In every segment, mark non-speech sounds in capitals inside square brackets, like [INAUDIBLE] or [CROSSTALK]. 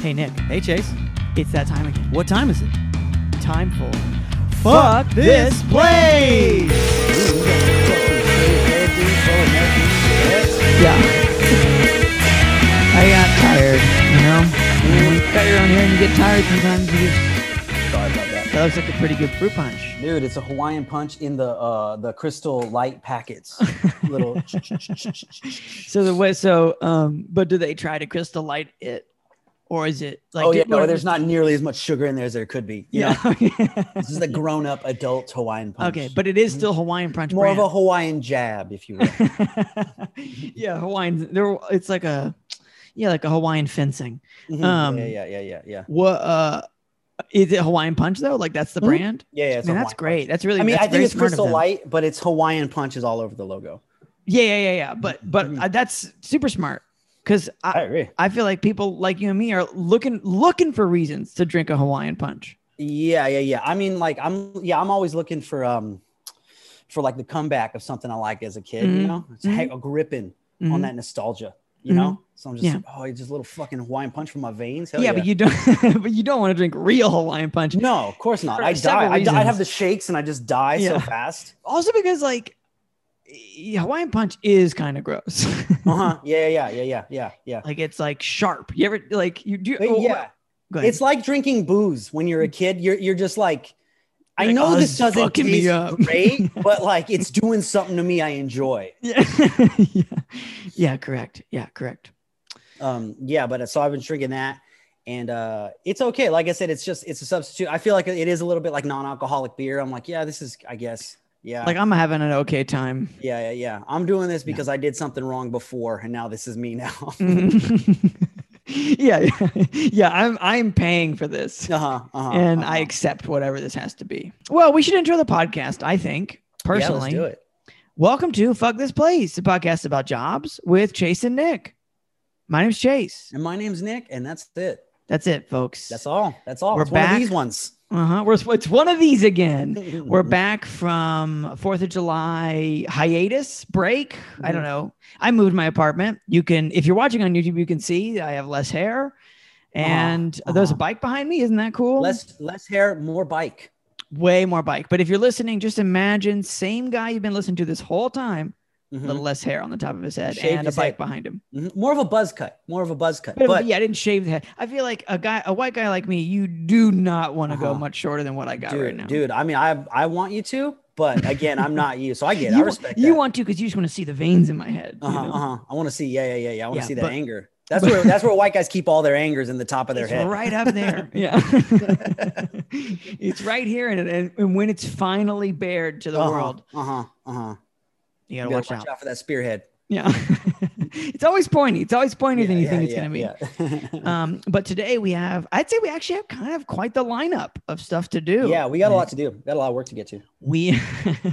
Hey, Nick, Hey, Chase. it's that time again. What time is it? Time for Fuck this place! Yeah. I got tired, you know? When you cut your own hair and you get tired sometimes, you just, Sorry about that. that looks like a pretty good fruit punch. Dude, it's a Hawaiian punch in the uh the crystal light packets. [LAUGHS] Little So the way, so, um, but do they try to crystal light it? Or is it like, Oh yeah, no, there's not nearly as much sugar in there as there could be. You Yeah. know? [LAUGHS] This is the grown up adult Hawaiian punch. okay, but it is still Hawaiian punch more of a. Hawaiian jab, if you will. [LAUGHS] yeah, Hawaiian. There, it's like a, yeah, like a Hawaiian fencing. Mhm. Um, yeah, yeah, yeah, yeah, yeah. What uh, is it Hawaiian punch though? Like that's the Mhm. brand. Yeah, yeah. Man, a that's great. punch. That's really. I mean, I think it's crystal light, but it's Hawaiian punches all over the logo. Yeah, yeah, yeah, yeah. But but Mhm. uh, that's super smart because I, agree. I feel like people like you and me are looking looking for reasons to drink a Hawaiian punch. Yeah, yeah, yeah. I mean, like, I'm yeah, I'm always looking for um for like the comeback of something I like as a kid. Mhm. You know, it's Mhm. heck- gripping Mhm. on that nostalgia. You know, so I'm just Yeah. like, oh, it's just a little fucking Hawaiian punch from my veins. Hell yeah, but you don't. [LAUGHS] but you don't want to drink real Hawaiian punch. no, of course not. For I die. I, die. I have the shakes and I just die Yeah. so fast. Also because like Hawaiian punch is kind of gross. [LAUGHS] Uh huh. Yeah, yeah, yeah, yeah, yeah, yeah. like it's like sharp. You ever like you do? Oh, yeah, it's like drinking booze when you're a kid. You're you're just like, I Like, know oh, this doesn't taste great, [LAUGHS] but like it's doing something to me I enjoy. [LAUGHS] yeah. yeah, yeah, correct. Yeah, correct. um yeah but so i've been drinking that and uh it's okay like i said it's just it's a substitute i feel like it is a little bit like non-alcoholic beer i'm like yeah this is i guess yeah Like I'm having an okay time. yeah yeah yeah i'm doing this because i did something wrong before and now this is me now [LAUGHS] yeah, yeah, [LAUGHS] yeah. I'm I'm paying for this, uh-huh, uh-huh, and uh-huh. I accept whatever this has to be. Well, we should intro the podcast. I think personally. yeah, let's do it Welcome to Fuck This Place, a podcast about jobs with Chase and Nick. My name's Chase. and my name's nick and that's it That's it, folks. that's all that's all We're it's one back. of these ones Uh-huh. We're, it's one of these again. [LAUGHS] We're back from Fourth of July hiatus break. I don't Mhm. know. I moved my apartment. You can, if you're watching on YouTube, you can see I have less hair, and there's a uh-huh. bike behind me. Isn't that cool? less less hair more bike way more bike. But if you're listening, just imagine same guy you've been listening to this whole time, a Mhm. little less hair on the top of his head Shaved and a bike head. behind him. Mhm. more of a buzz cut more of a buzz cut But, but yeah, I didn't shave the head. I feel like a guy, a white guy like me, you do not want to go Uh-huh. much shorter than what I got dude, right now. dude i mean i i want you to but again i'm not you so i get it. [LAUGHS] you, i respect you that. want to because you just want to see the veins in my head. Uh-huh, know? uh-huh. I want to see. Yeah, yeah, yeah, yeah. I want to Yeah, see that but- anger. [LAUGHS] That's where that's where white guys keep all their angers in the top of their It's head. right up there. [LAUGHS] yeah. it's right here. And, and, and when it's finally bared to the Uh-huh, world, Uh-huh. Uh-huh. You You got to gotta watch, watch out. out for that spearhead. Yeah. [LAUGHS] it's always pointy. It's always pointier than you think it's going to be. yeah, Yeah. [LAUGHS] Um, but today we have, I'd say we actually have kind of quite the lineup of stuff to do. yeah, we got a lot to do. Got a lot of work to get to. We,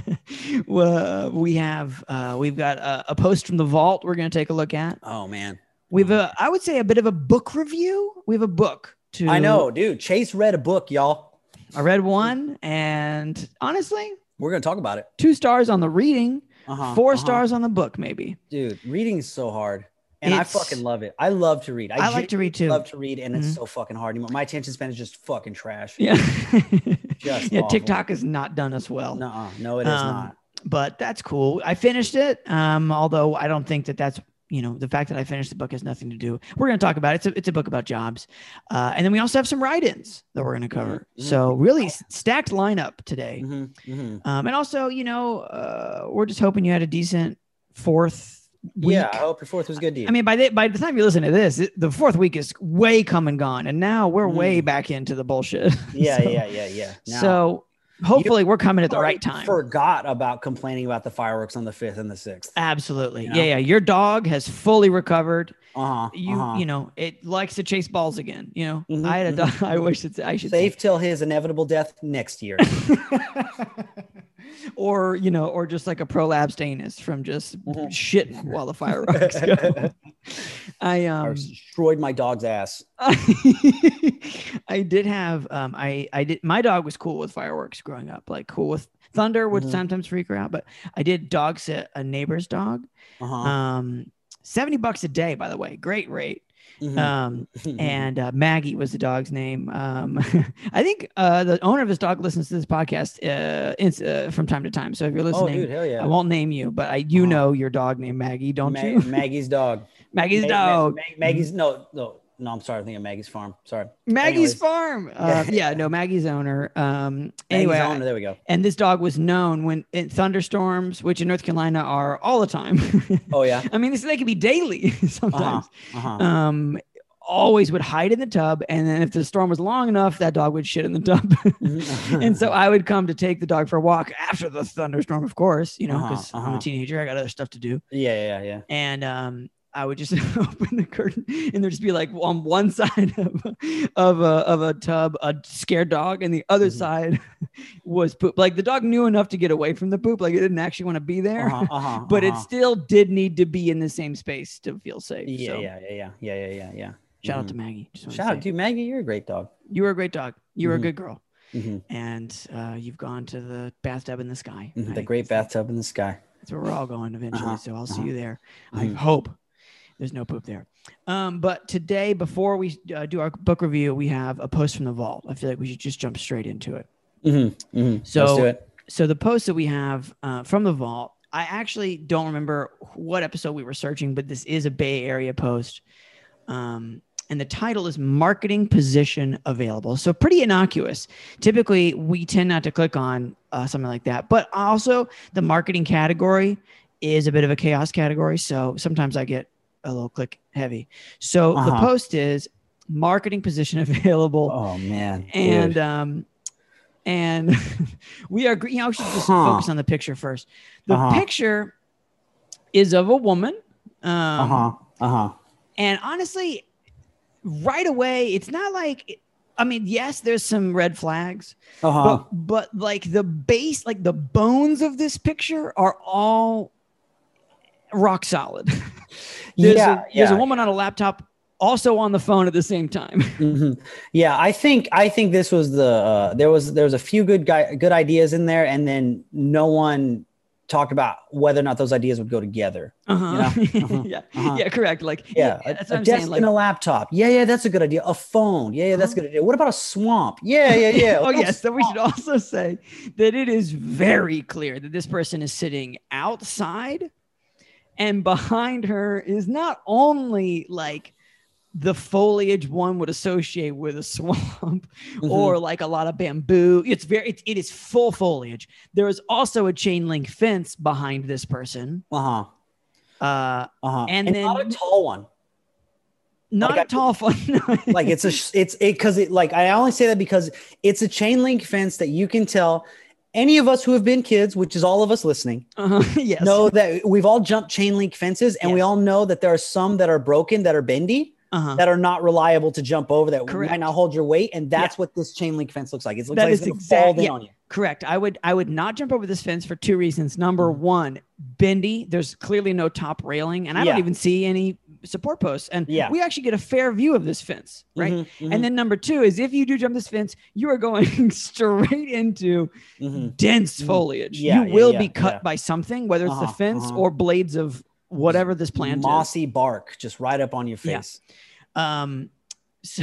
[LAUGHS] well, we have, uh, we've got a, a post from the vault we're going to take a look at. Oh man. We've, a, I would say a bit of a book review. We have a book to, I know, dude. Chase read a book, y'all. I read one and honestly, We're gonna talk about it. two stars on the reading, Uh-huh, 4 uh-huh. stars on the book, maybe. Dude, reading is so hard. And It's- I fucking love it. I love to read. I like to read, too. Love to read, and Mhm. it's so fucking hard. anymore. My attention span is just fucking trash. Yeah. [LAUGHS] Just yeah. awful. TikTok has not done us well. Nuh-uh. No, it is Um, not. but that's cool. I finished it. Um, although I don't think that that's you know the fact that I finished the book has nothing to do. We're going to talk about it. It's a, it's a book about jobs, uh, and then we also have some write-ins that we're going to cover. Mhm, mhm. So really stacked lineup today. Mhm, mhm. Um, and also you know uh, we're just hoping you had a decent fourth week. Yeah, I hope your fourth was good to you. I mean, by the by the time you listen to this, it, the fourth week is way come and gone, and now we're way Mhm. back into the bullshit. [LAUGHS] yeah, So- yeah, yeah, yeah. Now- So hopefully we're coming at the right time. Forgot about complaining about the fireworks on the fifth and the sixth. Absolutely. You Yeah, know? yeah. Your dog has fully recovered. Uh huh. You, you know, it likes to chase balls again. You know, Mhm, I had a mhm, dog. [LAUGHS] I wish it's. I should safe till his inevitable death next year. [LAUGHS] or you know, or just like a prolapsed anus from just Mhm. shitting while the fireworks go. I I um, destroyed my dog's ass. [LAUGHS] I did have um, I I did. My dog was cool with fireworks growing up. Like cool with thunder would Mhm. sometimes freak her out, but I did dog sit a neighbor's dog. Uh huh. Um, 70 bucks a day, by the way, great rate. Mhm. Um, [LAUGHS] and uh, Maggie was the dog's name. Um, [LAUGHS] I think uh, the owner of this dog listens to this podcast uh, uh, from time to time. So if you're oh, listening, dude, hell yeah. I won't name you, but I you Uh-huh. know your dog named Maggie, don't Ma- you? Maggie's dog. [LAUGHS] Maggie's Ma- Ma- dog. Ma- Maggie's no, no, no. I'm sorry. I'm thinking of Maggie's farm. Sorry. Maggie's anyways. farm. [LAUGHS] Uh, yeah, no, Maggie's owner. Um, Maggie's anyway, owner, there we go. and this dog was known when in thunderstorms, which in North Carolina are all the time. [LAUGHS] Oh yeah. I mean, this, they could be daily [LAUGHS] Uh-huh. sometimes. Uh-huh. Um, always would hide in the tub, and then if the storm was long enough, that dog would shit in the tub. And so I would come to take the dog for a walk after the thunderstorm, of course, you know, Uh-huh, because I'm uh-huh. a teenager, I got other stuff to do. yeah, yeah, yeah. And um, I would just [LAUGHS] open the curtain, and there'd just be like on one [LAUGHS] side of, of a of a tub, a scared dog, and the other Mhm. side [LAUGHS] was poop. Like the dog knew enough to get away from the poop, like it didn't actually want to be there, Uh-huh, uh-huh, but it uh-huh. still did need to be in the same space to feel safe. Yeah, so yeah, yeah, yeah, yeah, yeah, yeah, yeah. shout out Mhm. to Maggie. Shout out, to Maggie. You're a great dog. You were a great dog. You were a Mhm. good girl. Mhm. and uh, you've gone to the bathtub in the sky. Mhm. The great bathtub in the sky. That's where we're all going eventually. Uh-huh, So I'll see uh-huh. you there. I Mhm. hope there's no poop there. Um, but today, before we uh, do our book review, we have a post from the vault. I feel like we should just jump straight into it. Mm-hmm. Mm-hmm. So- Let's do it. So the post that we have uh, from the vault, I actually don't remember what episode we were searching, but this is a Bay Area post. Um, and the title is marketing position available. So pretty innocuous. Typically, we tend not to click on uh, something like that. But also, the marketing category is a bit of a chaos category. So sometimes I get a little click heavy. So the Uh-huh. post is marketing position [LAUGHS] available Oh man. and dude. um and [LAUGHS] we are you know we should just Huh. focus on the picture first the Uh-huh. picture is of a woman um uh-huh. Uh-huh. and honestly right away it's not like i mean yes there's some red flags Uh-huh. but but like the base like the bones of this picture are all rock solid [LAUGHS] there's, Yeah, a, there's a woman on a laptop also on the phone at the same time [LAUGHS] Mhm. Yeah, I think I think this was the uh, there was there was a few good guy good ideas in there, and then no one talked about whether or not those ideas would go together. uh-huh. [LAUGHS] Uh-huh. yeah Uh-huh. yeah correct like Yeah, a, that's a what i'm desk saying like and a laptop. Yeah, yeah, that's a good idea. A phone. Yeah, yeah, that's a good idea. What about a swamp? Yeah, yeah, yeah. oh yes so we should also say that it is very clear that this person is sitting outside and behind her is not only like the foliage one would associate with a swamp [LAUGHS] Mhm. or like a lot of bamboo it's very it, it is full foliage there is also a chain link fence behind this person Uh-huh. uh Uh-huh. And And, not a then- tall one. not Like a I- tall one. [LAUGHS] Like it's a it's it because it like I only say that because it's a chain link fence that you can tell any of us who have been kids, which is all of us listening, uh-huh. [LAUGHS] yes know that we've all jumped chain link fences and we all know that there are some that are broken that are bendy uh-huh. that are not reliable to jump over that Correct. might not hold your weight and that's what this chain link fence looks like it looks That like it's gonna exact- fall in yeah. on you Correct. I would I would not jump over this fence for two reasons. Number Mhm. one, bendy. There's clearly no top railing, and I Yeah. don't even see any support posts. And Yeah. we actually get a fair view of this fence, right? Mhm, mhm, And then number two is if you do jump this fence, you are going [LAUGHS] straight into mhm. dense Mhm. foliage. Yeah, you will yeah, be cut by something, whether it's the Uh-huh, fence uh-huh. or blades of whatever this plant is. mossy bark just right up on your face Um, [LAUGHS] so,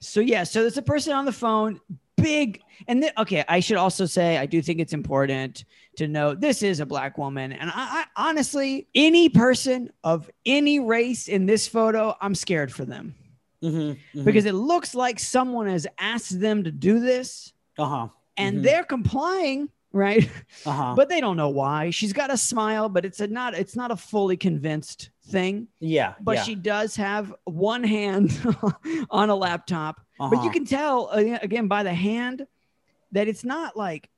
so yeah, so there's a person on the phone, big, and th- okay, I should also say I do think it's important to know this is a black woman, and I, I honestly, any person of any race in this photo, I'm scared for them Mhm, mhm. because it looks like someone has asked them to do this, uh-huh and Mhm. they're complying. Right, uh-huh but they don't know why. She's got a smile, but it's a not. It's not a fully convinced thing yeah but yeah. she does have one hand [LAUGHS] on a laptop. But you Uh-huh. can tell uh, again by the hand that it's not like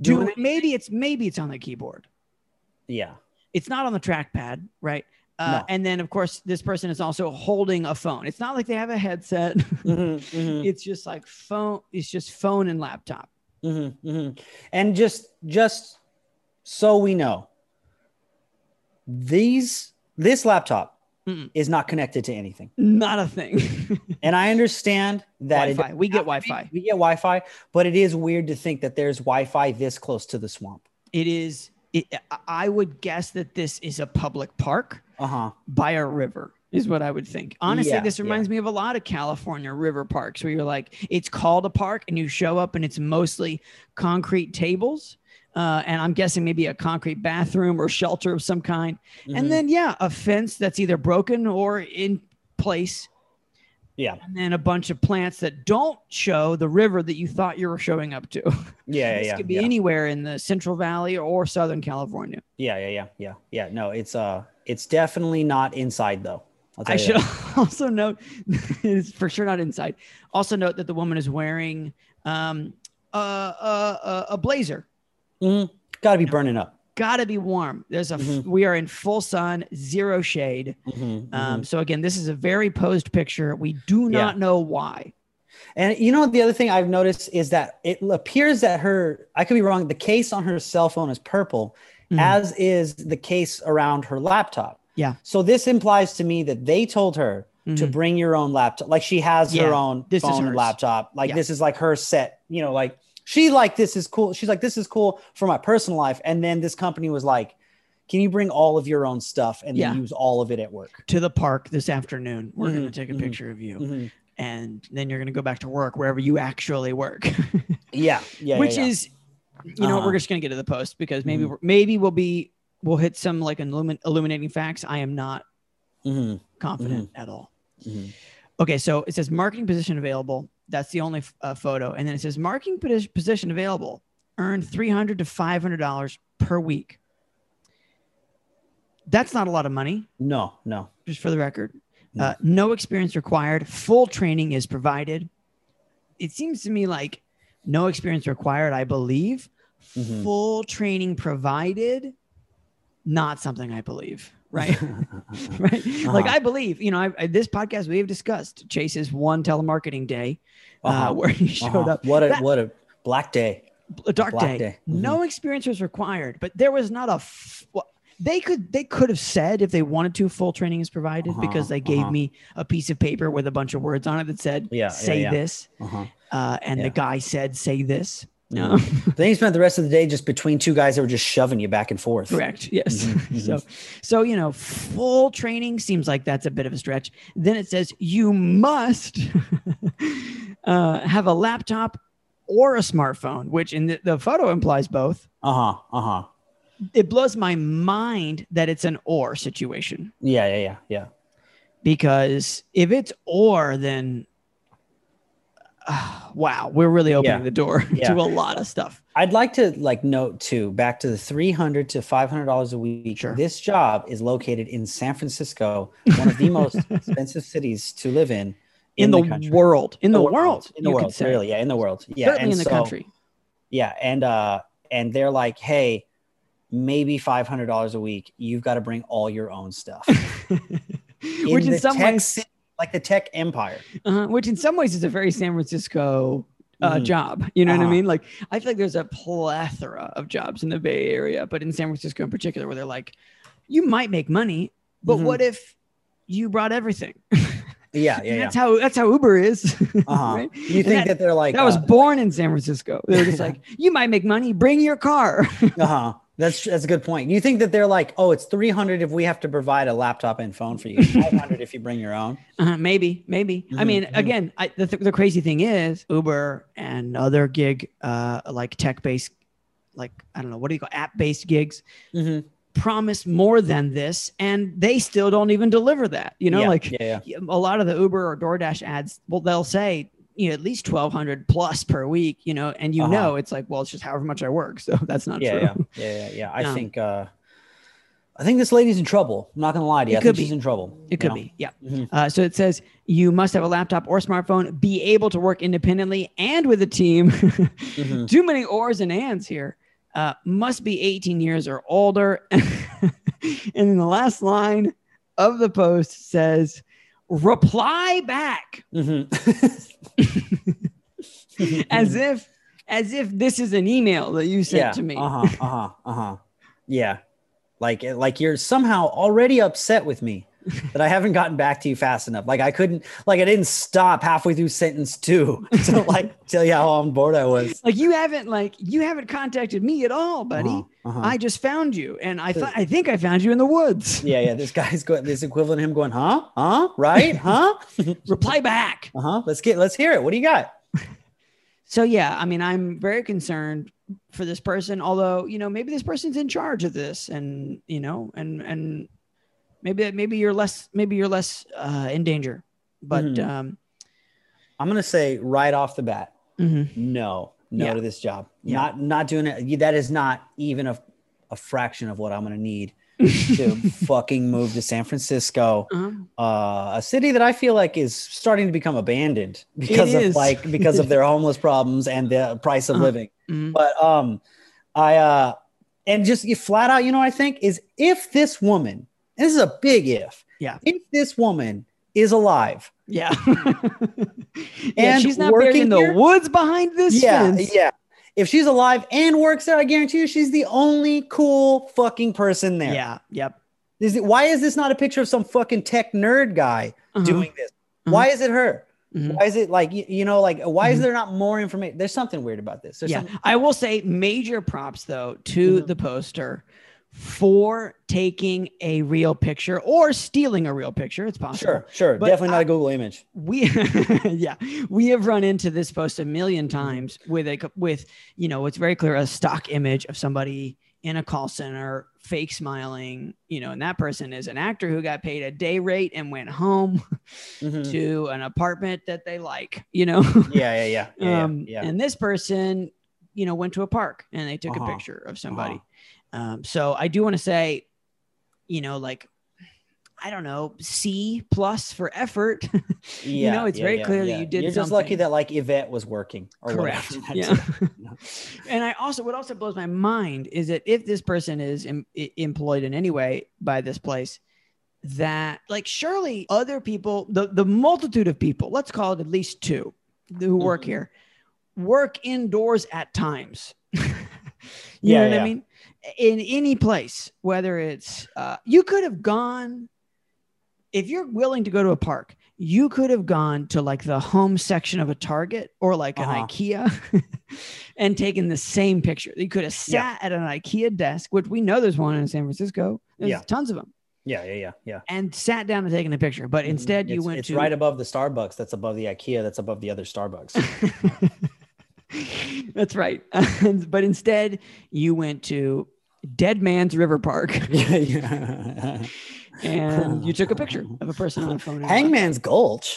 Doing do maybe it's maybe it's on the keyboard. yeah It's not on the trackpad, right? Uh, No. And then of course this person is also holding a phone. It's not like they have a headset. Mhm, mhm. [LAUGHS] it's just like phone. It's just phone and laptop. Hmm hmm And just just so we know, these this laptop Mm-mm. is not connected to anything. Not a thing. [LAUGHS] And I understand that Wi-Fi. We get doesn't have to be- Wi-Fi. We get Wi-Fi, but it is weird to think that there's Wi-Fi this close to the swamp. it is. It, I- I would guess that this is a public park Uh huh. by a river. Is what I would think. Honestly, Yeah, this yeah. reminds me of a lot of California river parks where you're like, it's called a park and you show up and it's mostly concrete tables. Uh, and I'm guessing maybe a concrete bathroom or shelter of some kind. Mhm. And then, yeah, a fence that's either broken or in place. yeah, And then a bunch of plants that don't show the river that you thought you were showing up to. [LAUGHS] yeah, this yeah, could be yeah. anywhere in the Central Valley or Southern California. yeah, yeah, yeah, yeah, yeah. No, it's uh, it's definitely not inside though. I should that. [LAUGHS] also note [LAUGHS] it's for sure not inside. Also note that the woman is wearing um uh, uh, a blazer. Mhm. Got to be burning up. Got to be warm. There's a Mhm. we are in full sun, zero shade. Mhm, Um, mhm. so again, this is a very posed picture. We do Yeah. not know why. And you know the other thing I've noticed is that it appears that her I could be wrong. The case on her cell phone is purple, Mhm. as is the case around her laptop. Yeah. So this implies to me that they told her to Mhm. bring your own laptop. Like she has Yeah, her own this is phone and laptop. Like Yeah. this is like her set. You know, like she like this is cool. She's like this is cool for my personal life. And then this company was like, can you bring all of your own stuff and then Yeah. use all of it at work? to the park this afternoon. We're going Mhm, to take a mhm, picture of you, Mhm. and then you're going to go back to work wherever you actually work. Yeah, yeah, [LAUGHS] which is you know Uh-huh. we're just gonna get to the post because maybe we're, maybe we'll be we'll hit some like illumin- illuminating facts i am not Mhm, confident at all. Mhm. okay so it says marketing position available. That's the only uh, photo. And then it says marketing position available. Earn 300 to 500 dollars per week. That's not a lot of money. No, no. just for the record. No. uh, no experience required. Full training is provided. It seems to me like no experience required i believe. Mhm. full training provided not something i believe right [LAUGHS] [LAUGHS] right like Uh-huh. i believe you know I, I- this podcast we have discussed chase's one telemarketing day uh, Uh-huh. [LAUGHS] where he showed Uh-huh. up What a That- what a black day. a dark Black day, day. Mhm. no experience was required but there was not a f- well, they could they could have said if they wanted to full training is provided Uh-huh, because they gave uh-huh. me a piece of paper with a bunch of words on it that said Yeah, yeah, say yeah. this Uh-huh. uh, and Yeah. the guy said say this no [LAUGHS] Then you spent the rest of the day just between two guys that were just shoving you back and forth. correct yes Mhm, mhm. so so you know full training seems like that's a bit of a stretch then it says you must [LAUGHS] uh, have a laptop or a smartphone which in the, the photo implies both Uh huh. Uh huh. it blows my mind that it's an or situation Yeah. Yeah. Yeah. Yeah. because if it's or then uh, [SIGHS] wow we're really opening Yeah. the door [LAUGHS] Yeah. to a lot of stuff I'd like to like note too back to the three hundred to five hundred dollars a week. Sure. This job is located in San Francisco, one of the [LAUGHS] most expensive cities to live in in, the, country. world in the, world in the you world, really, yeah, in the world, yeah, certainly and in the so- country yeah, and uh, and they're like, hey, maybe five hundred dollars a week. You've got to bring all your own stuff. [LAUGHS] which in the some tech ways like the tech empire. uh, which in some ways is a very San Francisco uh, Mhm. job. You know what I Uh-huh. mean? Like I feel like there's a plethora of jobs in the Bay Area, but in San Francisco in particular, where they're like, you might make money, but Mhm. what if you brought everything? [LAUGHS] Yeah, yeah, yeah. that's how that's how Uber is. [LAUGHS] Uh-huh. right? You think that- that, they're like that was uh, born in San Francisco. They're just like, [LAUGHS] you might make money, bring your car. uh-huh. That's that's a good point. You think that they're like, oh, it's three hundred if we have to provide a laptop and phone for you, five hundred if you bring your own. [LAUGHS] Uh, maybe, maybe. I Mhm, mean, mhm. again, I, the, the crazy thing is Uber and other gig, uh, like tech based, like I don't know, what do you call app based gigs, Mhm. promise more than this, and they still don't even deliver that. You know, yeah, like yeah, yeah. a lot of the Uber or DoorDash ads, well, they'll say you know at least twelve hundred plus per week. You know, and you Uh-huh. know it's like, well, it's just however much I work, [LAUGHS] so that's not yeah, true. yeah, yeah, yeah, yeah. I Um, think uh I think this lady's in trouble. I'm not gonna lie to you. It I think could she's be. in trouble. It could know? be, yeah. Mhm. Uh, so it says you must have a laptop or smartphone, be able to work independently and with a team. Mhm. [LAUGHS] Too many ors and ands here. Uh, must be 18 years or older. [LAUGHS] and then the last line of the post says, reply back Mhm. [LAUGHS] as if as if this is an email that you sent yeah. to me. Uh huh. Uh huh. Uh huh. Yeah. Like like you're somehow already upset with me that I haven't gotten back to you fast enough. Like I couldn't, like I didn't stop halfway through sentence two [LAUGHS] to like tell you how on board I was. Like you haven't like you haven't contacted me at all, buddy. Uh-huh, uh-huh. I just found you, and I thought I think I found you in the woods. [LAUGHS] Yeah, yeah. This guy's going. This equivalent of him going, huh, huh, right, huh. [LAUGHS] Reply back. Uh huh. Let's get. Let's hear it. What do you got? So yeah, I mean, I'm very concerned for this person. Although you know, maybe this person's in charge of this, and you know, and and maybe maybe you're less maybe you're less uh, in danger. But Mhm. um, I'm gonna say right off the bat, mhm. no, no Yeah. to this job. Yeah. Not not doing it. That is not even a, a fraction of what I'm gonna need [LAUGHS] to fucking move to San Francisco, Um, uh, a city that I feel like is starting to become abandoned [LAUGHS] because of like because of their [LAUGHS] homeless problems and the price of Uh-huh. living. mhm. But um, I uh, and just you flat out, you know, what I think is if this woman, and this is a big if, Yeah. if this woman is alive, Yeah. [LAUGHS] yeah, And she's not buried working in the here? woods behind this yeah, fence. yeah. If she's alive and works there, I guarantee you she's the only cool fucking person there. Yeah. Yep. Is it, why is this not a picture of some fucking tech nerd guy Uh-huh. doing this? Why is it her? Mhm. Why is it like you, you know like why is Mhm. there not more information? There's something weird about this. There's yeah. something- I will say major props though to Mhm. the poster for taking a real picture or stealing a real picture. It's possible. sure, sure, But definitely not I- a Google image. we [LAUGHS] yeah we have run into this post a million Mm-hmm. times with a with you know it's very clear a stock image of somebody in a call center fake smiling you know and that person is an actor who got paid a day rate and went home Mhm. to an apartment that they like you know Yeah, yeah, [LAUGHS] yeah, yeah, um, yeah. and this person you know went to a park and they took Uh-huh. a picture of somebody um, so i do want to say you know like i don't know c plus for effort [LAUGHS] yeah, you know, it's very clear that you did You're just lucky that like Yvette was working. Or Correct. whatever. [LAUGHS] [LAUGHS] Yeah. and I also, what also blows my mind is that if this person is em- employed in any way by this place, that like surely other people, the, the multitude of people, let's call it at least two who work Mhm. here, work indoors at times. you Yeah, know what yeah. I mean? In any place, whether it's, uh, you could have gone, if you're willing to go to a park, you could have gone to like the home section of a Target or like an Uh-huh. IKEA [LAUGHS] and taken the same picture. You could have sat Yeah. at an IKEA desk, which we know there's one in San Francisco. There's Yeah. tons of them, yeah, yeah, yeah, yeah. and sat down and taken a picture. But instead, you Mm-hmm. It's- went It's to right above the Starbucks. That's above the IKEA. That's above the other Starbucks. [LAUGHS] That's right. [LAUGHS] but instead, you went to Dead Man's River Park yeah, [LAUGHS] [LAUGHS] yeah. and you took a picture of a person on a phone. Hangman's Gulch.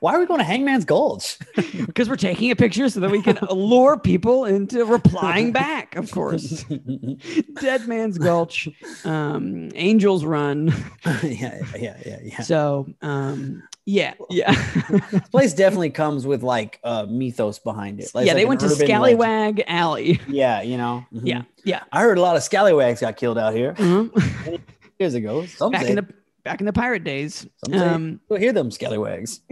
Why are we going to Hangman's Gulch? [LAUGHS] because we're taking a picture so that we can lure people into replying back. Of course, [LAUGHS] Dead Man's Gulch, um, Angels Run. [LAUGHS] yeah, yeah, yeah, yeah. So, um, yeah, yeah, This place definitely comes with like uh mythos behind it. Like, yeah. it's They like went to an urban legend. Scallywag Alley. Yeah, you know. mhm. Yeah, yeah. I heard a lot of scallywags got killed out here Mhm. years ago. Some Back say, in the back in the pirate days. Um, you'll hear them scallywags. [LAUGHS]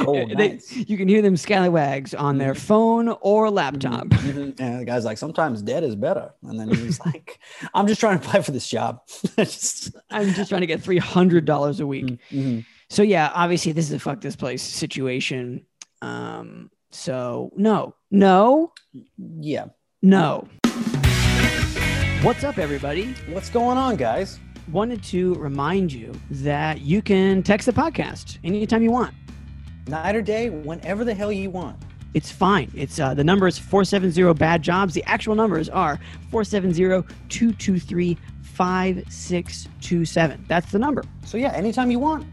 Cold they- nights. you can hear them scallywags on their phone or laptop. Mhm. And the guy's like, sometimes dead is better. And then he's [LAUGHS] like, I'm just trying to apply for this job. [LAUGHS] Just- I'm just trying to get three hundred dollars a week. Mhm. So yeah, obviously this is a fuck this place situation. Um, so no, no, Yeah. no. What's up, everybody? What's going on, guys? Wanted to remind you that you can text the podcast anytime you want. Night or day, whenever the hell you want. It's fine. It's uh, the number is 470 bad jobs. The actual numbers are 470-223-5627. That's the number. So yeah, anytime you want.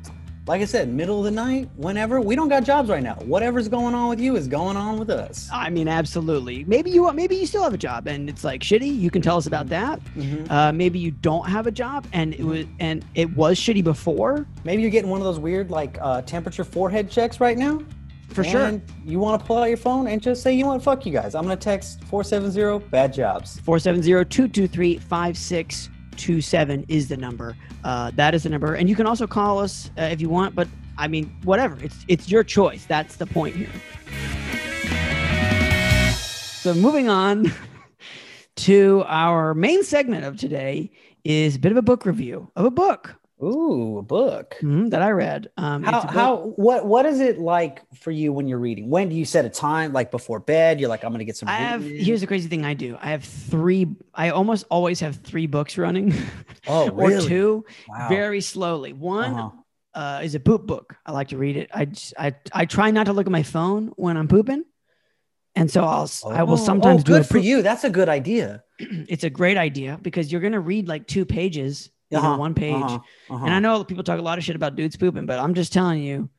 Like I said, middle of the night, whenever. We don't got jobs right now. Whatever's going on with you is going on with us. I mean, absolutely. Maybe you maybe you still have a job and it's like shitty. You can tell us about that. Mhm. Uh, maybe you don't have a job and it was and it was shitty before. Maybe you're getting one of those weird like uh, temperature forehead checks right now. For sure. And you want to pull out your phone and just say, you know what, fuck you guys. I'm gonna text 470 bad jobs. 470-223-5627 is the number. Uh, that is the number. And you can also call us uh, if you want, but I mean, whatever. It's it's your choice. That's the point here. So moving on [LAUGHS] to our main segment of today is a bit of a book review of a book Ooh, a book. mhm, that I read. Um, How, it's a book- how what what is it like for you when you're reading? When do you set a time? Like before bed? You're like, I'm gonna get some. I have reading here's the crazy thing I do. I have three. I almost always have three books running, oh [LAUGHS] or really? two, Wow. very slowly. One Uh-huh. uh, is a poop book. I like to read it. I, just, I I try not to look at my phone when I'm pooping, and so I'll I will Oh, sometimes Oh, do a good for you. That's a good idea. [CLEARS THROAT] It's a great idea because you're gonna read like two pages, you know, Uh-huh, one page. Uh-huh, uh-huh. And I know people talk a lot of shit about dudes pooping, but I'm just telling you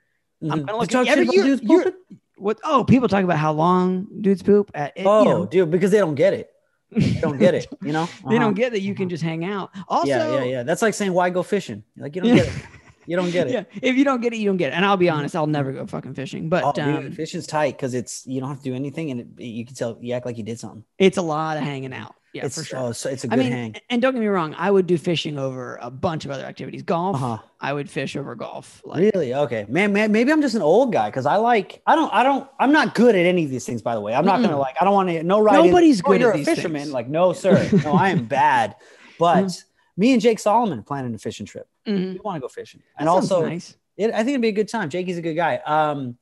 I'm Mhm. gonna You look talk at- yeah, shit about you're- dudes you're- pooping? what. Oh, people talk about how long dudes poop. At, it, Oh, you know, dude, because they don't get it. They don't get it. You know. [LAUGHS] they Uh-huh. don't get that you can just hang out. Also, yeah, yeah, yeah. That's like saying why go fishing. Like you don't get it. [LAUGHS] You don't get it. yeah, if you don't get it, you don't get it. And I'll be honest, I'll never go fucking fishing. But Oh, dude, um, fishing's tight because it's you don't have to do anything, and it, you can tell you act like you did something. it's a lot of hanging out. Yeah, it's for sure. oh, so it's a I good mean, hang. and don't get me wrong, I would do fishing over a bunch of other activities. Golf, Uh-huh. I would fish over golf. Like, Really? Okay, man, man. Maybe I'm just an old guy because I like. I don't. I don't. I'm not good at any of these things. By the way, I'm not gonna Mm-mm. like. I don't want to. No right. Nobody's oh, good you're at a these fisherman. things. Like, no, sir. No, I am [LAUGHS] bad. But me and Jake Solomon planning a fishing trip. mhm. We want to go fishing, That and sounds also, nice. it, I think it'd be a good time. Jakey's a good guy. Um,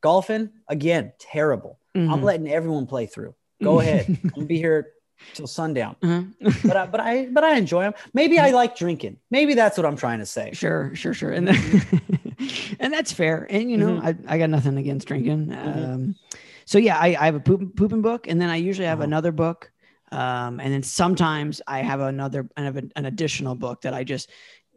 golfing again, terrible. I'm Mhm. letting everyone play through. Go ahead. [LAUGHS] I'm gonna be here till sundown. Uh-huh. [LAUGHS] But I, but I but I enjoy them. Maybe I like drinking. Maybe that's what I'm trying to say. Sure, sure, sure. And [LAUGHS] and that's fair. And you know, Mhm. I, I got nothing against drinking. Mhm. Um, so yeah, I, I have a poop, pooping book, and then I usually have Uh-huh. another book. Um, and then sometimes I have another I have an, an additional book that I just,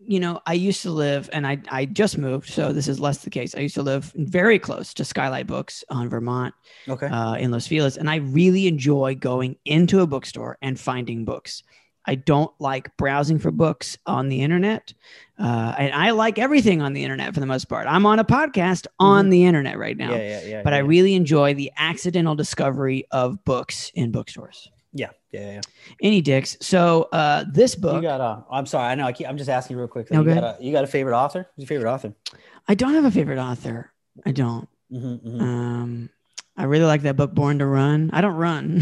you know, I used to live and I I just moved, so this is less the case. I used to live very close to Skylight Books on Vermont Okay. uh, in Los Feliz, and I really enjoy going into a bookstore and finding books. I don't like browsing for books on the internet, uh, and I like everything on the internet for the most part. I'm on a podcast on the internet right now, Mm-hmm. yeah, yeah, yeah. but I really enjoy the accidental discovery of books in bookstores. Yeah, yeah. Any dicks. So uh, this You book, got a. I'm sorry. I know. I keep, I'm just asking you real quick. No, you got a. You got a favorite author? Who's your favorite author? I don't have a favorite author. I don't. Mm-hmm, mm-hmm. Um, I really like that book, Born to Run. I don't run.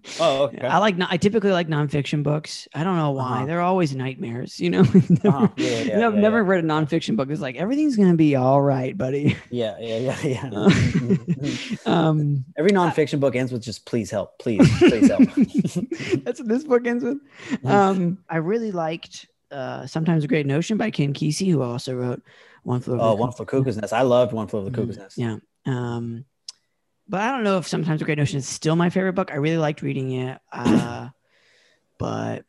[LAUGHS] oh, okay. I like. I typically like nonfiction books. I don't know why. Uh-huh. They're always nightmares. You know. [LAUGHS] Uh-huh. Yeah, yeah, I've never read a nonfiction book. It's like everything's gonna be all right, buddy. yeah, yeah, yeah, yeah. [LAUGHS] Uh, Mhm. um, Every nonfiction book ends with just "Please help, please, please help." that's what this book ends with. Mm-hmm. Um, I really liked uh, "Sometimes a Great Notion" by Ken Kesey, who also wrote "One Flew Over oh, the One for Cuckoo's Nest. I loved One Flew Over the Cuckoo's Mhm. Nest. Yeah. Um, but I don't know if sometimes a great notion is still my favorite book. I really liked reading it. Uh, but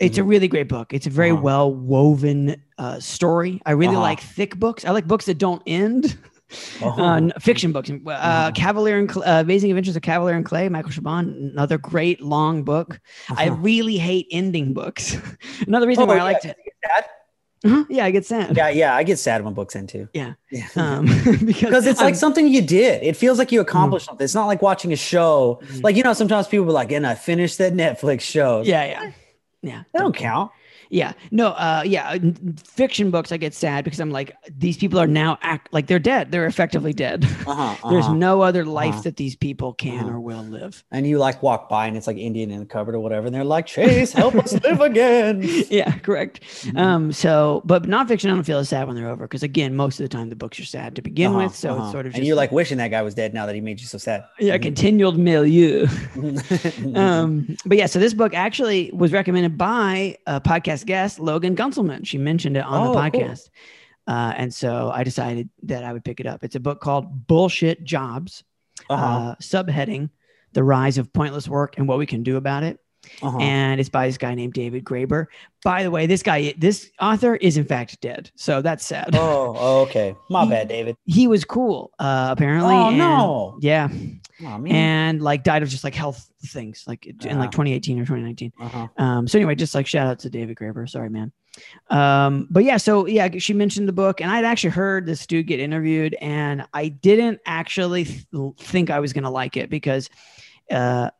it's a really great book. It's a very Mm-hmm. Uh-huh. well woven uh, story. I really Uh-huh. like thick books. I like books that don't end. Oh. Uh, fiction books. Uh, Uh-huh. Kavalier and uh, Amazing Adventures of Kavalier and Clay, Michael Chabon, another great long book. I Uh-huh. really hate ending books. [LAUGHS] another reason Oh, why I yeah, like to. Uh-huh, yeah, I get sad. Yeah, yeah. I get sad when books end too. Yeah. Yeah. [LAUGHS] Um, [LAUGHS] because it's like I'm- something you did. It feels like you accomplished something. It's not like watching a show. Mhm. Like you know, sometimes people are like, "And I finished that Netflix show." yeah, yeah, yeah. that don't count. Yeah, no, uh, yeah, fiction books. I get sad because I'm like, these people are now act like they're dead. They're effectively dead. Uh-huh, [LAUGHS] There's uh-huh. no other life Uh-huh. that these people can Uh-huh. or will live. and you like walk by and it's like Indian in the cupboard or whatever, and they're like, "Chase, help us live again." [LAUGHS] yeah, correct. Mhm. Um, so, but nonfiction, I don't feel as sad when they're over because again, most of the time the books are sad to begin Uh-huh, with. So uh-huh. it's sort of and you're like wishing that guy was dead now that he made you so sad. yeah, Mhm. continual milieu. [LAUGHS] Mhm. Um, but yeah, so this book actually was recommended by a podcast guest, Logan Gunselman. She mentioned it on Oh, the cool. podcast. Uh, and so I decided that I would pick it up. It's a book called Bullshit Jobs, uh-huh. uh, subheading The Rise of Pointless Work and What We Can Do About It. uh-huh. And it's by this guy named David Graeber. By the way, this guy, this author is in fact dead. So that's sad. oh, okay. My He- bad, David. He was cool, uh, apparently. Oh no. Yeah. Oh. And like died of just like health things, like in Ah. like 2018 or 2019. uh-huh. Um, so anyway, just like shout out to David Graeber. Sorry, man. Um, but yeah, so yeah, she mentioned the book, and I'd actually heard this dude get interviewed, and I didn't actually th- think I was gonna like it because uh,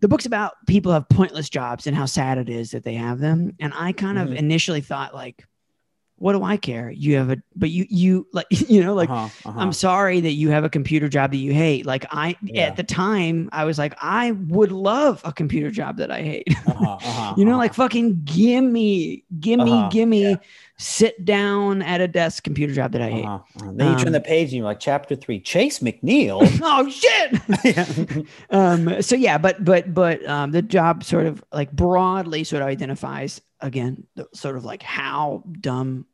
the book's about people have pointless jobs and how sad it is that they have them. And I kind of Mhm. initially thought like, what do I care? You have a, but you, you like, [LAUGHS] you know, like, Uh-huh, uh-huh. I'm sorry that you have a computer job that you hate. Like, I, Yeah. at the time, I was like, I would love a computer job that I hate. Uh-huh, [LAUGHS] uh-huh, you know, uh-huh. like, fucking gimme, gimme, Uh-huh, gimme, yeah. Sit down at a desk computer job that I hate. Uh-huh, uh-huh. Then you turn Um, the page and you're like, chapter three, Chase McNeil. [LAUGHS] oh, shit. [LAUGHS] [LAUGHS] um so yeah but but but um the job sort of like broadly sort of identifies again the, sort of like how dumb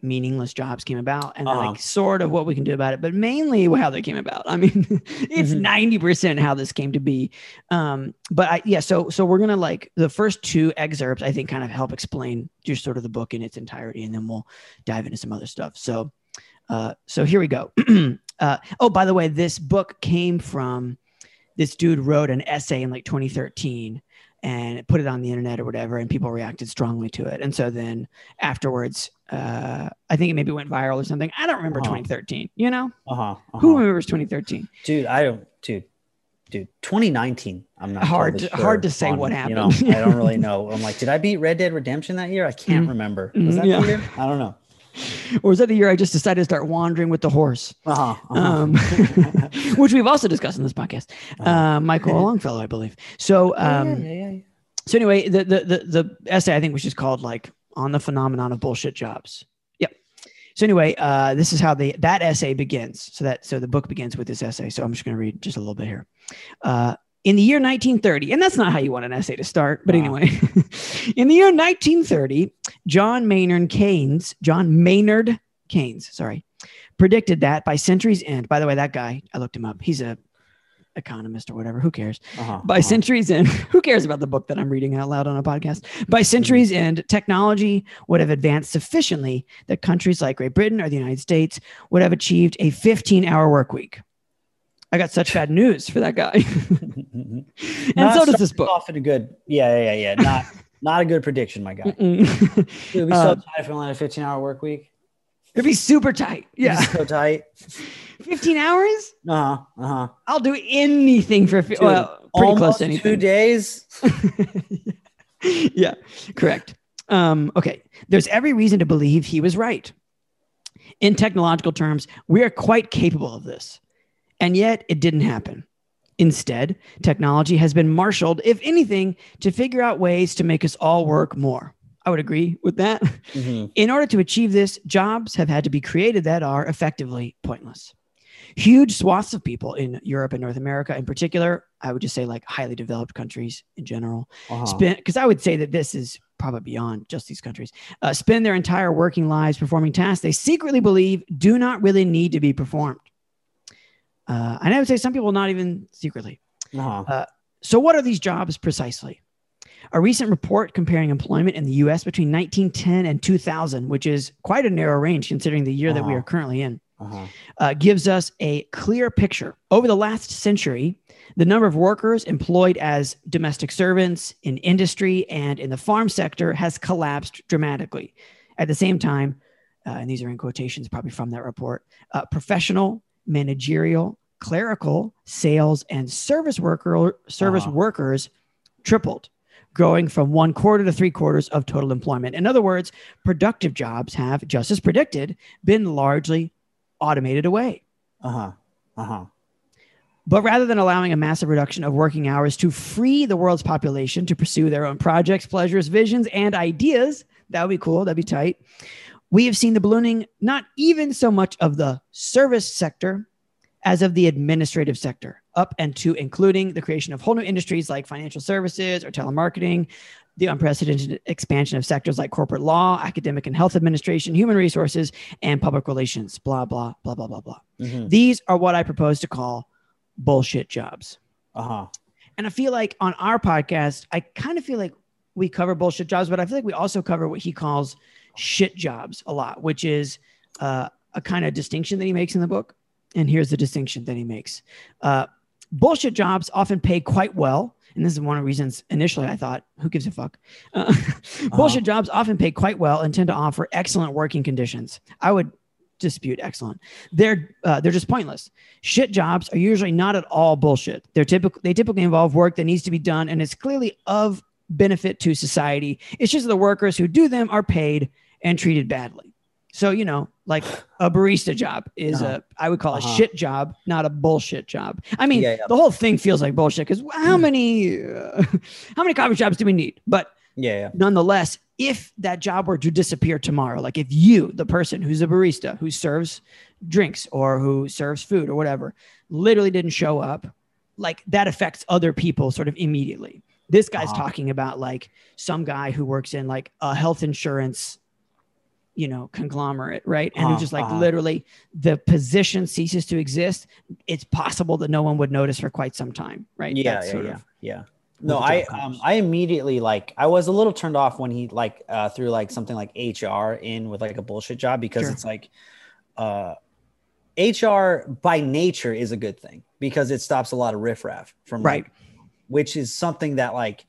meaningless jobs came about and Uh-huh. like sort of what we can do about it but mainly how they came about. I mean [LAUGHS] it's Mhm. 90% how this came to be. Um but i yeah so so we're gonna like the first two excerpts i think kind of help explain just sort of the book in its entirety and then we'll dive into some other stuff. So uh so here we go. [CLEARS THROAT] Uh oh by the way this book came from this dude wrote an essay in like 2013 and put it on the internet or whatever and people reacted strongly to it. And so then afterwards uh i think it maybe went viral or something i don't remember Uh-huh. 2013 you know Uh-huh, uh-huh. who remembers 2013 dude, I don't, dude, dude, 2019. I'm not Hard to- hard to say what happened. You know. I don't really [LAUGHS] know. I'm like, did I beat Red Dead Redemption that year? I can't Mm. remember. Was that yeah. the year? I don't know. or was that the year i just decided to start wandering with the horse Uh-huh, uh-huh. um, [LAUGHS] which we've also discussed in this podcast uh, michael longfellow i believe so um, yeah, yeah, yeah, yeah. So anyway, the, the the the essay I think was just called like on the phenomenon of bullshit jobs. Yep. So anyway, uh, this is how the that essay begins. So that so the book begins with this essay. So I'm just going to read just a little bit here. Uh, in the year 1930, and that's not how you want an essay to start, but Wow. anyway, [LAUGHS] in the year 1930, John Maynard Keynes, John Maynard Keynes, sorry, predicted that by century's end. By the way, that guy, I looked him up. He's a economist or whatever. Who cares? Uh-huh, by uh-huh. centuries end, [LAUGHS] who cares about the book that I'm reading out loud on a podcast? By centuries end, technology would have advanced sufficiently that countries like Great Britain or the United States would have achieved a 15 hour work week. I got such bad news for that guy. [LAUGHS] and Not so does this book. Off in a good, yeah, yeah, yeah, yeah. Not, [LAUGHS] not a good prediction, my guy. Dude, we Uh, so tight if we only a 15 hour work week. It'd be super tight. Yeah. so tight. [LAUGHS] 15 hours? Uh huh. Uh huh. I'll do anything for, Dude, well, pretty close to two anything. days. [LAUGHS] yeah, correct. Um, okay, there's every reason to believe he was right. In technological terms, we are quite capable of this. And yet it didn't happen. Instead, technology has been marshaled, if anything, to figure out ways to make us all work more. I would agree with that. Mhm. In order to achieve this, jobs have had to be created that are effectively pointless. Huge swaths of people in Europe and North America, in particular, I would just say like highly developed countries in general, Uh-huh. spend because I would say that this is probably beyond just these countries, uh, spend their entire working lives performing tasks they secretly believe do not really need to be performed. Uh, and I would say some people not even secretly. Uh-huh. So, what are these jobs precisely? A recent report comparing employment in the US between 1910 and 2000, which is quite a narrow range considering the year that we are currently in, Uh-huh. uh, gives us a clear picture. Over the last century, the number of workers employed as domestic servants in industry and in the farm sector has collapsed dramatically. At the same time, uh, and these are in quotations probably from that report, uh, professional, managerial, clerical, sales, and service worker service Uh-huh. workers tripled, growing from one quarter to three quarters of total employment. In other words, productive jobs have, just as predicted, been largely automated away. Uh-huh. Uh-huh. But rather than allowing a massive reduction of working hours to free the world's population to pursue their own projects, pleasures, visions, and ideas, that would be cool. That'd be tight. We have seen the ballooning not even so much of the service sector as of the administrative sector, up and to including the creation of whole new industries like financial services or telemarketing, the unprecedented expansion of sectors like corporate law, academic and health administration, human resources, and public relations, blah, blah, blah, blah, blah, blah. Mhm. These are what I propose to call bullshit jobs. Uh-huh. And I feel like on our podcast, I kind of feel like we cover bullshit jobs, but I feel like we also cover what he calls shit jobs a lot, which is uh, a kind of distinction that he makes in the book. And here's the distinction that he makes uh, bullshit jobs often pay quite well. And this is one of the reasons initially I thought, who gives a fuck? Uh, [LAUGHS] bullshit jobs often pay quite well and tend to offer excellent working conditions. I would dispute excellent. They're uh, they're just pointless. Shit jobs are usually not at all bullshit. They're typical. They typically involve work that needs to be done, and it's clearly of benefit to society. It's just the workers who do them are paid and treated badly. So, you know, like a barista job is Uh-huh. a, I would call a Uh-huh. shit job, not a bullshit job. I mean, Yeah, yeah. the whole thing feels like bullshit because how many, uh, [LAUGHS] how many coffee shops do we need? But Yeah, yeah. nonetheless, if that job were to disappear tomorrow, like if you, the person who's a barista who serves drinks or who serves food or whatever, literally didn't show up, like that affects other people sort of immediately. This guy's Uh-huh. talking about like some guy who works in like a health insurance, you know, conglomerate, right? And Uh-huh, just like uh-huh. literally the position ceases to exist. It's possible that no one would notice for quite some time, right? Yeah, yeah, yeah, yeah. No, I um I immediately like I was a little turned off when he like uh threw like something like HR in with like a bullshit job because Sure. it's like uh HR by nature is a good thing because it stops a lot of riffraff from Right. like, which is something that like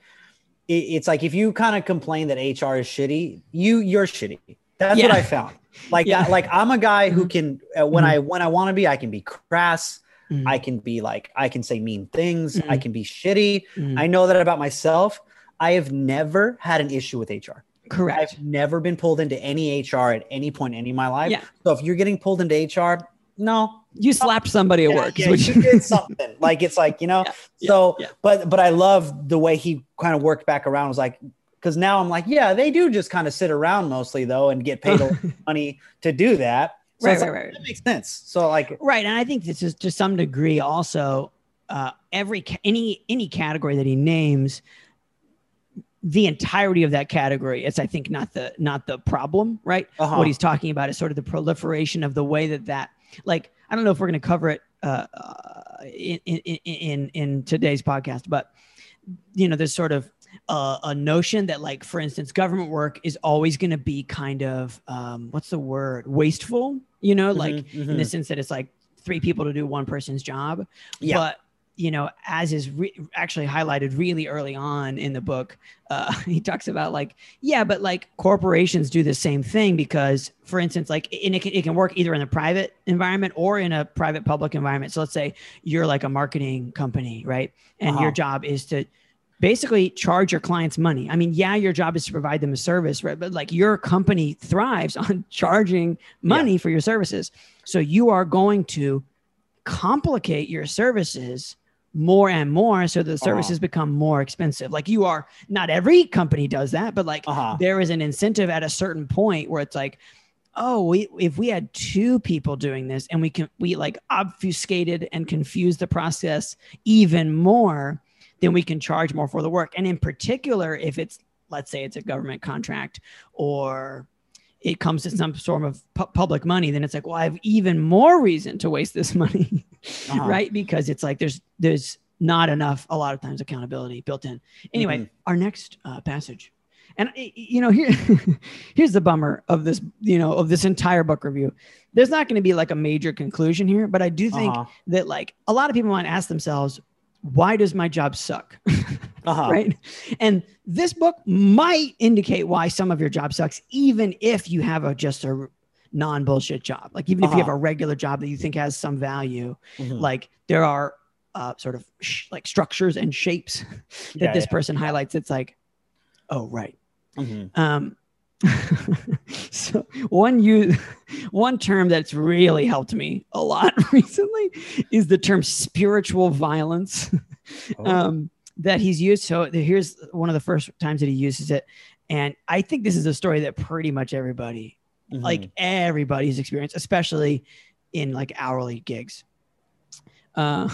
it's like if you kind of complain that HR is shitty, you you're shitty. That's what I found. Like Yeah. like I'm a guy who can uh, when Mhm. I when I want to be, I can be crass. Mhm. I can be like I can say mean things. I Mhm. can be shitty. Mhm. I know that about myself. I have never had an issue with HR. Correct. I've never been pulled into any HR at any point in any of my life. Yeah. So if you're getting pulled into HR, no, You slapped somebody at Yeah, work. yeah, what you did [LAUGHS] something. like it's like you know. Yeah, yeah, so, yeah. but but I love the way he kind of worked back around. Was like because now I'm like, yeah, they do just kind of sit around mostly though and get paid a lot of [LAUGHS] money to do that. So Right, right, like, right. That makes sense. So like, Right, and I think this is to some degree also uh, every any any category that he names, the entirety of that category. is I think not the not the problem, right? uh-huh. What he's talking about is sort of the proliferation of the way that that like I don't know if we're going to cover it uh, uh, in, in in in today's podcast, but you know, this sort of uh, a notion that like for instance government work is always going to be kind of um, what's the word? Wasteful you know like Mhm, in the sense that it's like three people to do one person's job. Yeah. but you know as is re- actually highlighted really early on in the book uh, [LAUGHS] he talks about like yeah but like corporations do the same thing because for instance like and it can, it can work either in a private environment or in a private public environment. So let's say you're like a marketing company right? And your Uh-huh. job is to basically charge your clients money. I mean, yeah, your job is to provide them a service, right? But like your company thrives on [LAUGHS] charging money for your services. So you are going to complicate your services more and more so the services become more expensive. Like you are not every company does that, but like Uh-huh. there is an incentive at a certain point where it's like oh we if we had two people doing this and we can we like obfuscated and confused the process even more then we can charge more for the work and in particular if it's let's say it's a government contract or it comes to some sort of pu- public money then it's like well i have even more reason to waste this [LAUGHS] money Uh-huh. right because it's like there's there's not enough a lot of times accountability built in anyway Mhm. our next uh, passage and you know here [LAUGHS] here's the bummer of this you know of this entire book review there's not going to be like a major conclusion here but i do think Uh-huh. that like a lot of people might ask themselves why does my job suck [LAUGHS] Uh-huh. right and this book might indicate why some of your job sucks even if you have a just a non bullshit job like even if you have Uh-huh. a regular job that you think has some value Mhm. like there are uh, sort of sh- like structures and shapes [LAUGHS] that Yeah, this yeah, person highlights it's like oh right Mhm. um [LAUGHS] so one you one term that's really helped me a lot [LAUGHS] recently is the term spiritual violence Oh. um that he's used so here's one of the first times that he uses it and i think this is a story that pretty much everybody Mhm. like everybody's experience, especially in like hourly gigs. Uh,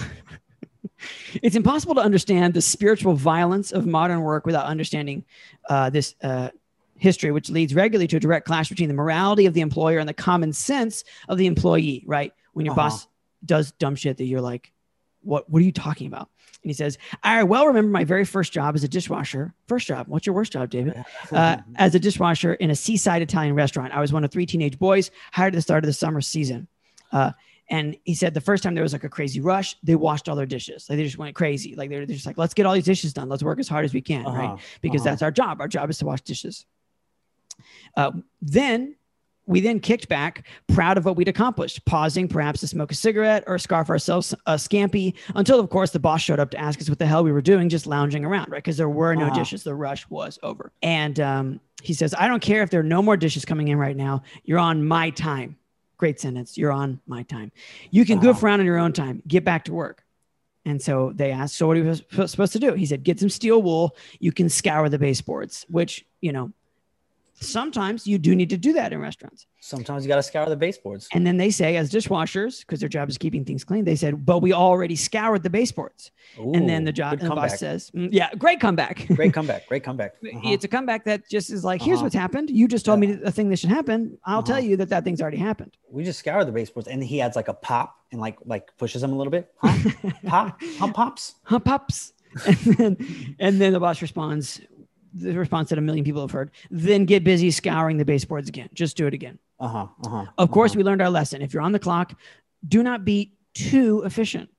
[LAUGHS] it's impossible to understand the spiritual violence of modern work without understanding uh, this uh, history, which leads regularly to a direct clash between the morality of the employer and the common sense of the employee. Right? When your Uh-huh. boss does dumb shit that you're like, "What? What are you talking about?" And he says, "I well remember my very first job as a dishwasher. First job. What's your worst job, David?" [LAUGHS] uh, as a dishwasher in a seaside Italian restaurant. I was one of three teenage boys hired at the start of the summer season. Uh, and he said the first time there was like a crazy rush, they washed all their dishes. Like they just went crazy. Like they're, they're just like, let's get all these dishes done. Let's work as hard as we can, right? Uh-huh. Because Uh-huh. that's our job. Our job is to wash dishes. Uh, then we then kicked back, proud of what we'd accomplished, pausing perhaps to smoke a cigarette or scarf ourselves a scampi until, of course, the boss showed up to ask us what the hell we were doing, just lounging around, right? Because there were no Uh-huh. dishes. The rush was over. And um, he says, I don't care if there are no more dishes coming in right now. You're on my time. Great sentence. You're on my time. You can goof Uh-huh. around on your own time. Get back to work. And so they asked, so what are you supposed to do? He said, get some steel wool. You can scour the baseboards, which, you know, sometimes you do need to do that in restaurants. Sometimes you got to scour the baseboards. And then they say, as dishwashers, because their job is keeping things clean, they said, but we already scoured the baseboards. and then the job, the boss says, "Mm, yeah, great comeback. [LAUGHS] Great comeback. Great comeback. [LAUGHS] Uh-huh. It's a comeback that just is like, here's Uh-huh. what's happened. You just told Yeah. me the thing that should happen. I'll tell Uh-huh. you that that thing's already happened. we just scour the baseboards, and he adds like a pop and like like pushes them a little bit. Huh? [LAUGHS] pop, huh, pops. huh, pops. And then, and then the boss responds, the response that a million people have heard, then get busy scouring the baseboards again. Just do it again. Uh huh. Uh huh. Of course, we learned our lesson. If you're on the clock, do not be too efficient.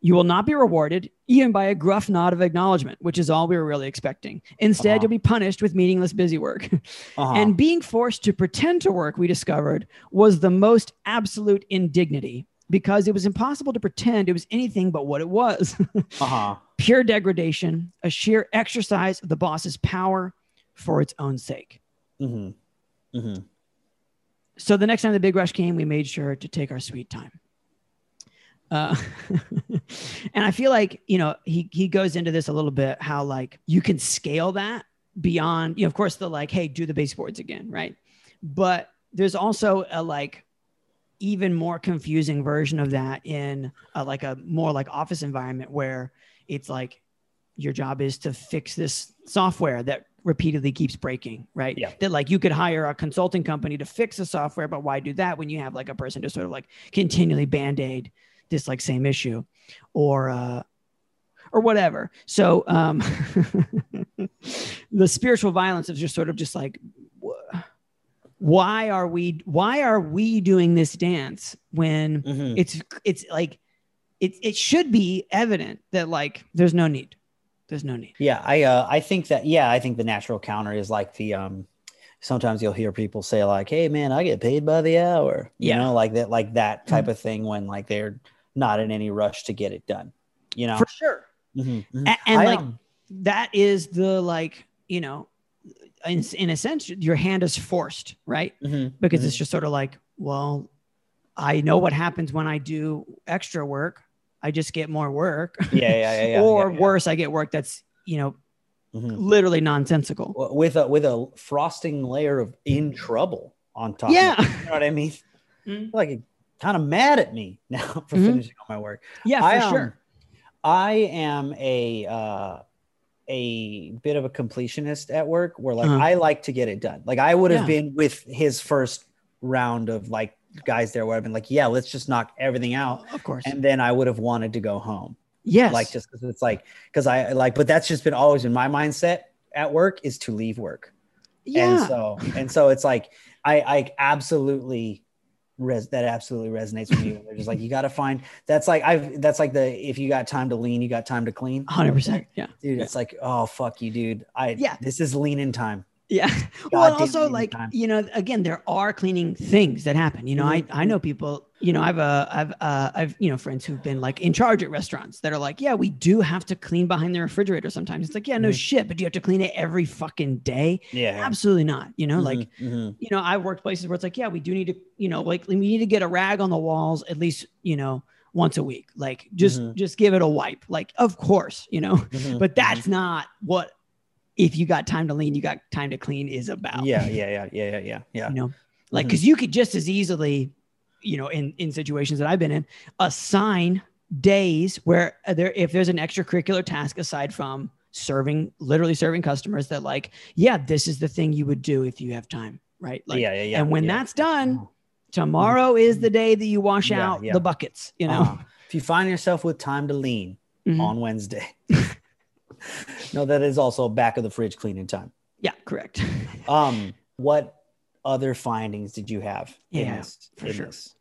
You will not be rewarded even by a gruff nod of acknowledgement, which is all we were really expecting. Instead, Uh-huh. you'll be punished with meaningless busy work. [LAUGHS] Uh-huh. And being forced to pretend to work, we discovered, was the most absolute indignity because it was impossible to pretend it was anything but what it was [LAUGHS] uh huh. Pure degradation, a sheer exercise of the boss's power for its own sake. Mm-hmm. Mm-hmm. So the next time the big rush came, we made sure to take our sweet time. Uh, [LAUGHS] and I feel like you know he he goes into this a little bit how like you can scale that beyond you know of course the like hey do the baseboards again right but there's also a like even more confusing version of that in a, like a more like office environment where it's like your job is to fix this software that repeatedly keeps breaking right Yeah. that like you could hire a consulting company to fix the software but why do that when you have like a person to sort of like continually band-aid this like same issue or uh or whatever so um [LAUGHS] the spiritual violence is just sort of just like wh- why are we why are we doing this dance when Mm-hmm. it's it's like it, it should be evident that like there's no need there's no need Yeah, I uh, I think that yeah, I think the natural counter is like the um sometimes you'll hear people say like, "Hey man, I get paid by the hour." You Yeah. know, like that like that type of thing when like they're not in any rush to get it done. You know. for sure Mhm, mhm. A- and I, like um, that is the like you know in, in a sense your hand is forced right mhm, because mhm. it's just sort of like well i know what happens when i do extra work i just get more work yeah, yeah, yeah, yeah, [LAUGHS] or yeah, yeah. worse i get work that's you know Mhm. literally nonsensical with a with a frosting layer of in trouble on top. Yeah. you know what I mean. [LAUGHS] Mhm. Like kind of mad at me [LAUGHS] now for Mhm. finishing all my work. yeah for I, um, sure I am a uh, a bit of a completionist at work where like Uh-huh. I like to get it done. Like I would have Yeah. been with his first round of like guys there where I've been like, yeah, let's just knock everything out. of course. And then I would have wanted to go home. yes. Like just because it's like because I like, but that's just been always in my mindset at work is to leave work. yeah. And so and so it's like I I absolutely res that absolutely resonates with me. When they're just like you got to find that's like I've that's like the if you got time to lean you got time to clean. 100% yeah. Dude it's like oh fuck you dude. I Yeah. this is lean in time Yeah. [LAUGHS] well, also like time. you know, again, there are cleaning things that happen. You know, Mhm, I I know people. You know, I've uh I've uh I've you know friends who've been like in charge at restaurants that are like, yeah, we do have to clean behind the refrigerator sometimes. It's like, yeah, no Mhm. shit, but do you have to clean it every fucking day? yeah Absolutely not. You know, like Mhm, mhm. you know, I've worked places where it's like, yeah, we do need to, you know, like we need to get a rag on the walls at least, you know, once a week. Like just Mhm. just give it a wipe. Like, of course, you know, Mhm, but that's not what if you got time to lean, you got time to clean is about. Yeah yeah yeah yeah yeah yeah yeah. [LAUGHS] You know like because you could just as easily you know in in situations that i've been in assign days where there if there's an extracurricular task aside from serving literally serving customers that like yeah this is the thing you would do if you have time right? Like yeah yeah yeah and when yeah. that's done tomorrow is the day that you wash Yeah, out yeah. the buckets you know? Uh, if you find yourself with time to lean Mhm. on Wednesday [LAUGHS] no that is also back of the fridge cleaning time yeah correct [LAUGHS] Um, what other findings did you have? in Yeah, this- for sure. this?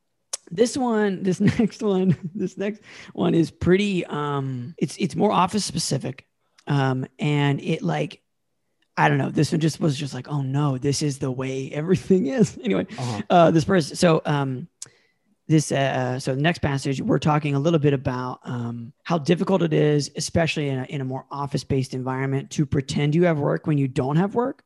this one this [LAUGHS] next one this next one is pretty um it's it's more office specific um and it like I don't know. This one just was just like, oh no, this is the way everything is. [LAUGHS] Anyway, Uh-huh. uh, this person. So, um, this. Uh, so the next passage, we're talking a little bit about um, how difficult it is, especially in a, in a more office-based environment, to pretend you have work when you don't have work.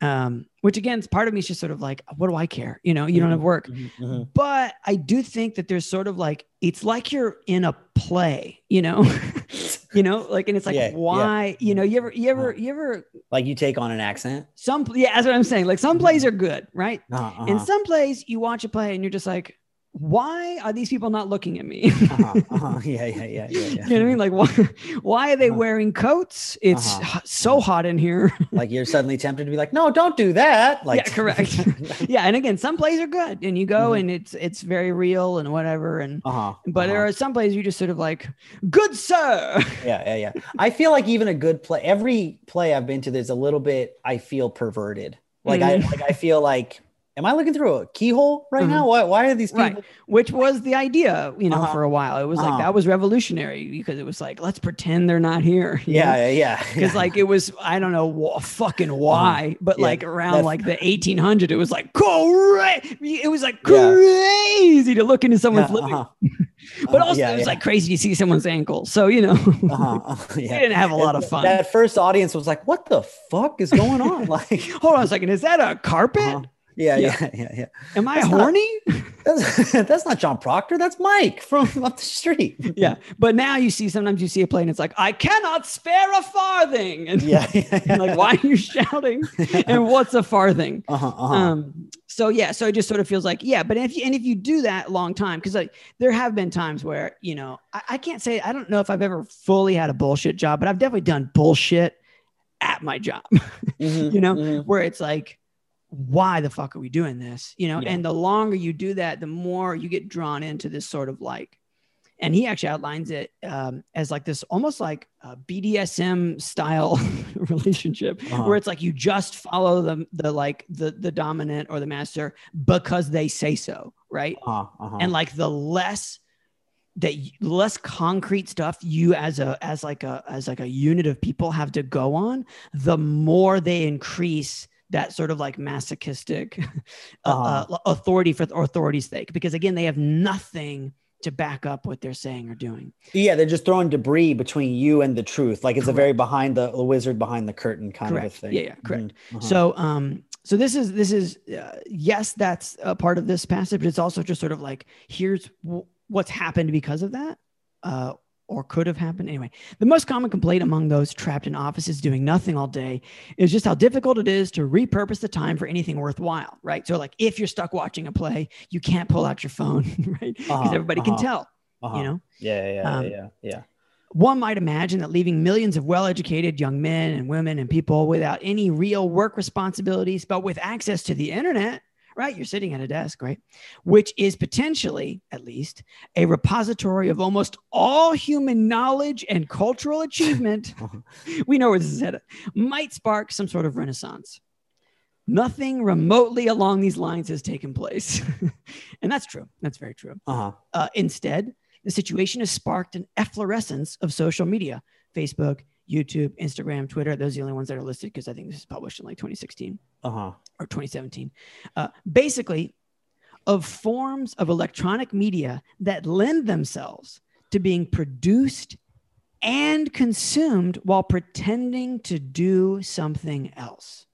Um, which again, part of me is just sort of like, what do I care? You know, you don't have work. Mhm, mhm. But I do think that there's sort of like it's like you're in a play, you know, [LAUGHS] you know, like, and it's like, Yeah, yeah. why, you know, you ever, you ever, you ever, Like you take on an accent. some, yeah, that's what I'm saying. Like some plays are good, right? Uh-huh, uh-huh, In some plays, you watch a play and you're just like, why are these people not looking at me? uh-huh, uh-huh. [LAUGHS] Yeah, yeah, yeah, yeah, yeah. you know what I mean? Like, why, why are they Uh-huh. wearing coats? It's Uh-huh. so hot in here. [LAUGHS] Like you're suddenly tempted to be like, no, don't do that. Like, yeah, correct. [LAUGHS] yeah, and again, some plays are good, and you go Mhm. and it's it's very real and whatever, and uh-huh, but there uh-huh. are some plays you just sort of like, good sir. yeah, yeah, yeah. I feel like even a good play, every play I've been to, there's a little bit I feel perverted. Like I, Mhm. like I feel like, am I looking through a keyhole right Mhm. now? Why, why are these people? Right. Which was the idea, you know, Uh-huh. for a while. It was Uh-huh. like that was revolutionary because it was like, let's pretend they're not here. Yeah, yeah, [LAUGHS] yeah. Because like it was, I don't know wh- fucking why, but Uh-huh. Yeah, like around like the [LAUGHS] 1800, it was like crazy. It was like Yeah. crazy to look into someone's living, uh-huh. [LAUGHS] but Uh-huh, also yeah, it was yeah. like crazy to see someone's ankle. So you know, uh-huh, uh-huh, we didn't have a lot of fun. That first audience was like, "What the fuck is going on?" Like, Hold on a second, is that a carpet? Yeah, Yeah. yeah, yeah, yeah. Am I That's not- horny? [LAUGHS] That's, [LAUGHS] that's not John Proctor. That's Mike from [LAUGHS] up the street. yeah, but now you see sometimes you see a play and it's like, I cannot spare a farthing, and yeah, yeah, and like why are you shouting and what's a farthing Uh-huh, uh-huh. um so yeah so it just sort of feels like yeah but if you and if you do that long time because like there have been times where you know I, I can't say i don't know if i've ever fully had a bullshit job but i've definitely done bullshit at my job Mhm, you know mhm. where it's like why the fuck are we doing this you know Yeah. and the longer you do that the more you get drawn into this sort of like and he actually outlines it um, as like this almost like a BDSM style [LAUGHS] relationship Uh-huh. where it's like you just follow the the like the the dominant or the master because they say so, right? Uh-huh, uh-huh. And like the less that less concrete stuff you as a as like a as like a unit of people have to go on, the more they increase that sort of like masochistic [LAUGHS] uh, Uh-huh. uh, authority for authority's sake because again they have nothing to back up what they're saying or doing. yeah, they're just throwing debris between you and the truth. Like it's a very behind the, the wizard behind the curtain kind Correct. of a thing. Yeah, yeah, correct. Mhm, uh-huh. So, um, so this is this is uh, yes, that's a part of this passage, but it's also just sort of like here's w- what's happened because of that, uh, or could have happened anyway. The most common complaint among those trapped in offices doing nothing all day is just how difficult it is to repurpose the time for anything worthwhile, right? So, like if you're stuck watching a play, you can't pull out your phone, [LAUGHS] right? Because Uh-huh, everybody can uh-huh. tell, Uh-huh. you know. Yeah, yeah, yeah, Um, yeah, yeah. One might imagine that leaving millions of well educated young men and women and people without any real work responsibilities, but with access to the internet, right? You're sitting at a desk, right? Which is potentially, at least, a repository of almost all human knowledge and cultural achievement. [LAUGHS] we know where this is headed, might spark some sort of renaissance. Nothing remotely along these lines has taken place. [LAUGHS] and that's true. That's very true. Uh-huh. Uh, instead, the situation has sparked an efflorescence of social media Facebook, YouTube, Instagram, Twitter. Those are the only ones that are listed because I think this is published in like 2016 Uh-huh. or 2017. Uh, basically, of forms of electronic media that lend themselves to being produced and consumed while pretending to do something else.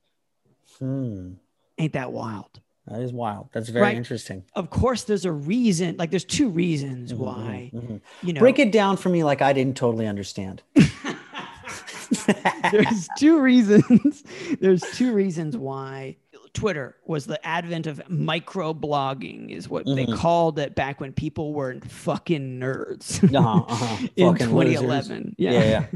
Hmm. Ain't that wild? That is wild. That's very Right. interesting. Of course, there's a reason, like, there's two reasons Mhm, why, mhm, mhm. you know. Break it down for me like I didn't totally understand. [LAUGHS] [LAUGHS] there's two reasons [LAUGHS] there's two reasons why twitter was the advent of microblogging is what they Mhm. called it back when people were fucking nerds Uh-huh, uh-huh. [LAUGHS] in Fucking losers. 2011 Yeah, yeah,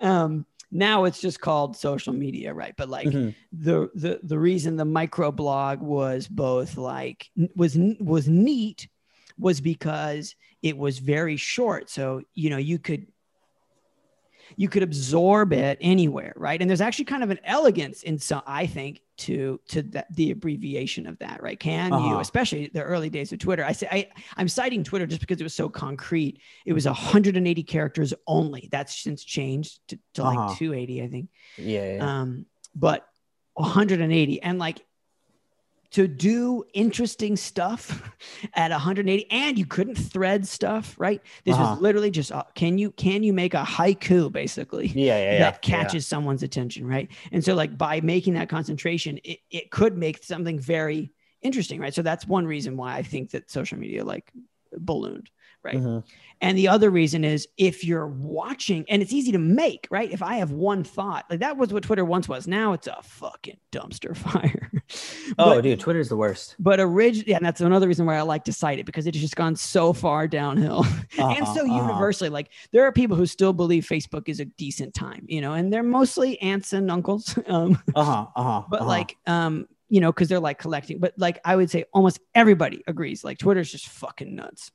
um now it's just called social media right but like Mhm. the the the reason the microblog was both like was was neat was because it was very short so you know you could you could absorb it anywhere right and there's actually kind of an elegance in some i think to to that the abbreviation of that right can you Uh-huh. especially the early days of twitter i say I, i'm citing twitter just because it was so concrete it was 180 characters only that's since changed to, to Uh-huh. like 280 i think Yeah, yeah. um, but 180 and like to do interesting stuff [LAUGHS] at 180 and you couldn't thread stuff right this Uh-huh. was literally just uh, can you can you make a haiku basically Yeah, yeah, yeah. that catches someone's attention right and so like by making that concentration it, it could make something very interesting right so that's one reason why i think that social media like ballooned Yeah. Right Mhm. and the other reason is if you're watching, and it's easy to make, right? If I have one thought, like that was what Twitter once was. Now it's a fucking dumpster [LAUGHS] fire. Oh, dude, Twitter's the worst. but originally, yeah, and that's another reason why I like to cite it because it's just gone so far downhill [LAUGHS] and Uh-huh, so uh-huh. universally. Like there are people who still believe Facebook is a decent time, you know, and they're mostly aunts and uncles. [LAUGHS] Um, Uh-huh. Uh-huh. but uh-huh. like, um, you know, because they're like collecting, but like I would say almost everybody agrees, like Twitter's just fucking nuts.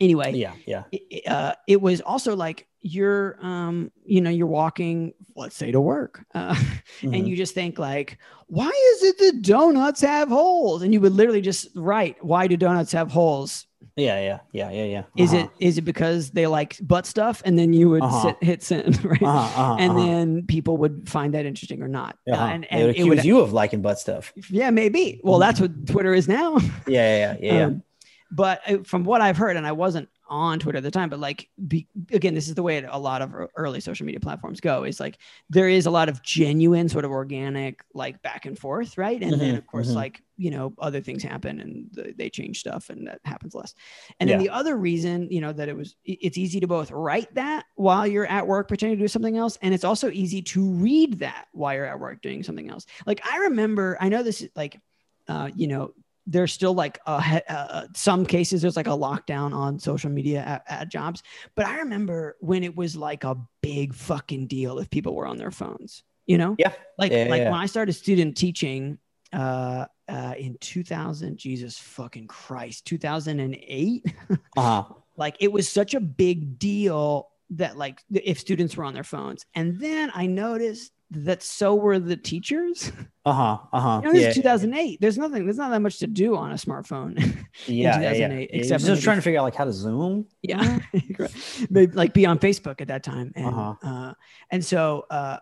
Anyway, yeah, yeah. it, uh, it was also like you're um you know you're walking let's say to work uh, Mhm. [LAUGHS] and you just think like why is it that donuts have holes and you would literally just write why do donuts have holes yeah, yeah, yeah, yeah, yeah. is Uh-huh. it is it because they like butt stuff and then you would Uh-huh. sit, hit send [LAUGHS] right Uh-huh, uh-huh, and uh-huh. then people would find that interesting or not Uh, Uh-huh. and, and would it accuse would you of liking butt stuff. yeah maybe well that's what twitter is now Yeah, yeah, yeah, yeah. yeah. [LAUGHS] Um, but uh, from what I've heard, and I wasn't on Twitter at the time, but like, be, again, this is the way a lot of early social media platforms go is like, there is a lot of genuine sort of organic, like back and forth. Right. And then Mhm, of course, mhm. like, you know, other things happen and th- they change stuff and that happens less. And then the other reason, you know, that it was, it's easy to both write that while you're at work pretending to do something else. And it's also easy to read that while you're at work doing something else. Like I remember, I know this is like, uh, you know, there's still like a, uh, some cases there's like a lockdown on social media at, at jobs but i remember when it was like a big fucking deal if people were on their phones you know Yeah. like Yeah, like yeah. when i started student teaching uh uh in 2000 jesus fucking christ 2008 [LAUGHS] Uh-huh. like it was such a big deal that like if students were on their phones and then i noticed that so were the teachers Uh-huh. Uh-huh. you know, yeah. is 2008. There's nothing. There's not that much to do on a smartphone. [LAUGHS] yeah, yeah, yeah. 2008, yeah. except Just maybe- trying to figure out like how to zoom. yeah, [LAUGHS] Maybe, like be on Facebook at that time, and Uh-huh. uh, and so uh,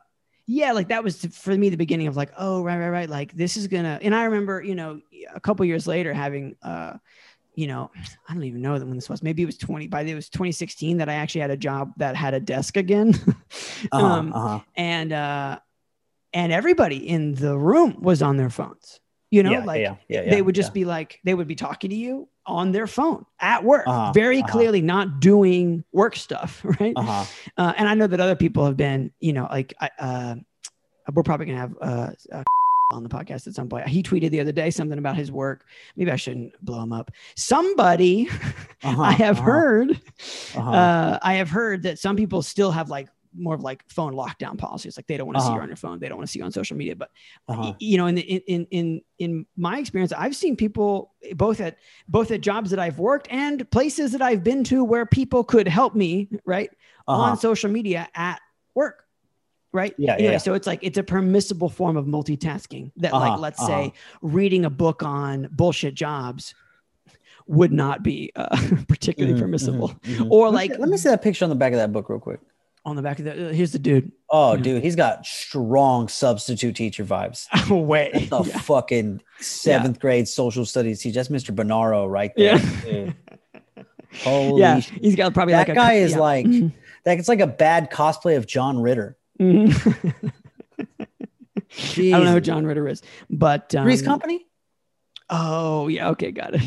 yeah, like that was for me the beginning of like, oh right, right, right. Like this is gonna. And I remember, you know, a couple years later having. uh you know, I don't even know when this was. Maybe it was 20 by the it was 2016 that I actually had a job that had a desk again. [LAUGHS] Uh-huh. um, uh-huh. and uh and everybody in the room was on their phones. You know, yeah, like yeah, yeah, they would just be like they would be talking to you on their phone at work Uh-huh, very uh-huh. clearly not doing work stuff [LAUGHS] right Uh-huh. uh, and i know that other people have been you know like I, uh, we're probably gonna have uh, uh on the podcast at some point he tweeted the other day something about his work maybe i shouldn't blow him up somebody [LAUGHS] Uh-huh. i have uh-huh, heard uh-huh. uh, i have heard that some people still have like more of like phone lockdown policies like they don't want to see you Uh-huh. on your phone they don't want to see you on social media but uh-huh. you know in, the, in in in in my experience i've seen people both at both at jobs that i've worked and places that i've been to where people could help me right Uh-huh. on social media at work right Yeah, anyway yeah. so it's like it's a permissible form of multitasking that like Uh-huh, let's uh-huh. say reading a book on bullshit jobs would not be uh, [LAUGHS] particularly Mhm, permissible mhm, mhm. or Let me like see- let me see that picture on the back of that book real quick. on the back of the uh, here's the dude Oh, Yeah. dude, he's got strong substitute teacher vibes. [LAUGHS] oh That's the Yeah. fucking seventh grade social studies teacher. That's Mr. Bonaro right there. [LAUGHS] dude. Holy yeah shit. he's got probably That like guy is yeah. like that. It's like a bad cosplay of John Ritter. Mhm. [LAUGHS] I don't know who John Ritter is, but um, Three's Company. Oh yeah, okay, got it.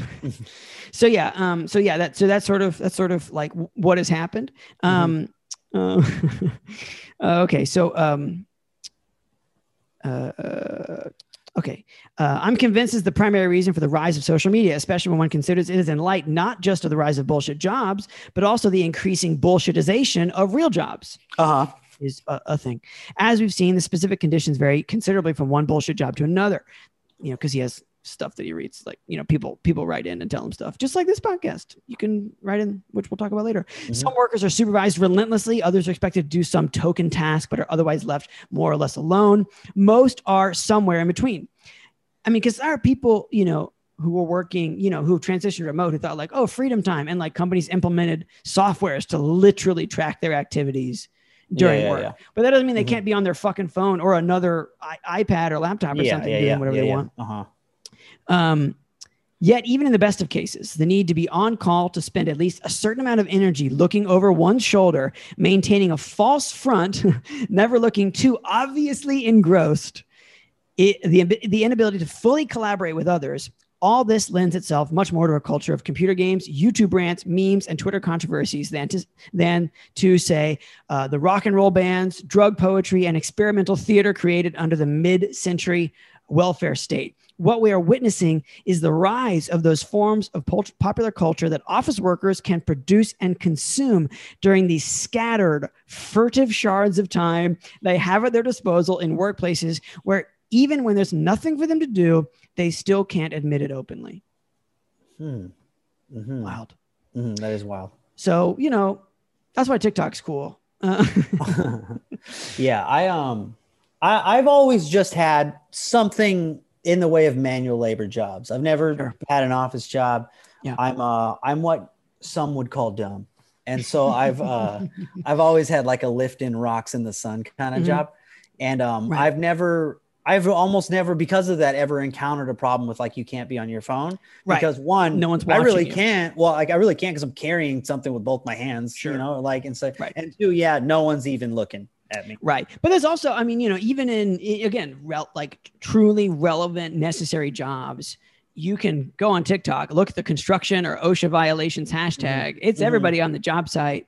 so yeah, um, so yeah, that so that's sort of that's sort of like what has happened. Um, uh, [LAUGHS] uh, okay, so um, uh, uh, okay, uh, I'm convinced is the primary reason for the rise of social media, especially when one considers it is in light not just of the rise of bullshit jobs, but also the increasing bullshitization of real jobs Uh huh. Is a, a thing. As we've seen, the specific conditions vary considerably from one bullshit job to another. You know, because he has stuff that he reads. Like, you know, people people write in and tell him stuff, just like this podcast. You can write in, which we'll talk about later. Mm-hmm. Some workers are supervised relentlessly. Others are expected to do some token task, but are otherwise left more or less alone. Most are somewhere in between. I mean, because there are people, you know, who were working, you know, who transitioned remote, who thought like, oh, freedom time, and like companies implemented softwares to literally track their activities during yeah, work. yeah. But that doesn't mean they Mhm. can't be on their fucking phone or another I- iPad or laptop or yeah, something yeah, doing yeah, whatever yeah, they yeah. want. Uh-huh. Um, yet, even in the best of cases, the need to be on call to spend at least a certain amount of energy looking over one's shoulder, maintaining a false front, [LAUGHS] never looking too obviously engrossed, it, the, the inability to fully collaborate with others. All this lends itself much more to a culture of computer games, YouTube rants, memes, and Twitter controversies than to, than to say, uh, the rock and roll bands, drug poetry, and experimental theater created under the mid century welfare state. What we are witnessing is the rise of those forms of popular culture that office workers can produce and consume during these scattered, furtive shards of time they have at their disposal in workplaces where even when there's nothing for them to do, they still can't admit it openly. Hmm. Mhm. Wild. Mhm, That is wild. So, you know, that's why TikTok's cool. Uh, [LAUGHS] yeah, I um I, I've always just had something in the way of manual labor jobs. I've never Sure. had an office job. Yeah. I'm uh I'm what some would call dumb. And so [LAUGHS] I've uh I've always had like a lift in rocks in the sun kind of Mhm. job. And um Right. I've never I've almost never because of that ever encountered a problem with like you can't be on your phone Right. because one No one's I really you. can't well like I really can't because I'm carrying something with both my hands Sure. you know like and so Right. and two yeah no one's even looking at me Right. But there's also, I mean, you know, even in, again, rel- like truly relevant, necessary jobs, you can go on TikTok, look at the construction or OSHA violations hashtag. It's Mhm. everybody on the job site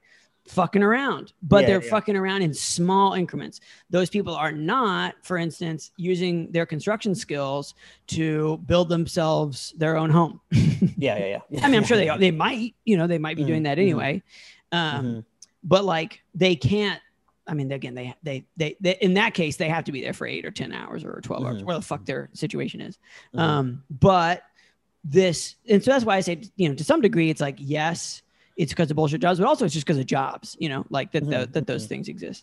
fucking around, but Yeah, they're yeah. fucking around in small increments. Those people are not, for instance, using their construction skills to build themselves their own home. [LAUGHS] Yeah, yeah, yeah. I mean, I'm sure they they might, you know, they might be Mhm, doing that mhm. anyway. Um, Mhm. but like they can't i mean again they, they they they in that case they have to be there for eight or ten hours or 12 hours Mhm. where the fuck their situation is Mhm. um but this and so that's why i say you know to some degree it's like yes it's because of bullshit jobs but also it's just because of jobs you know like that Mhm, that those mhm. things exist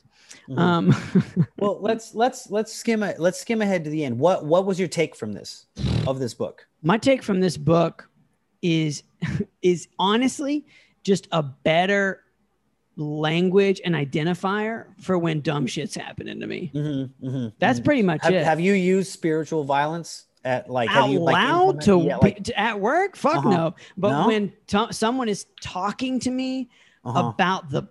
Mhm. um [LAUGHS] well, let's let's let's skim a, let's skim ahead to the end. What what was your take from this of this book? my take from this book is [LAUGHS] is honestly just a better language and identifier for when dumb shit's happening to me Mm-hmm, mm-hmm, that's pretty much Have, it have you used spiritual violence at like out you like loud to, yeah, like, to- at work fuck Uh-huh. no but No? when to- someone is talking to me uh-huh. about the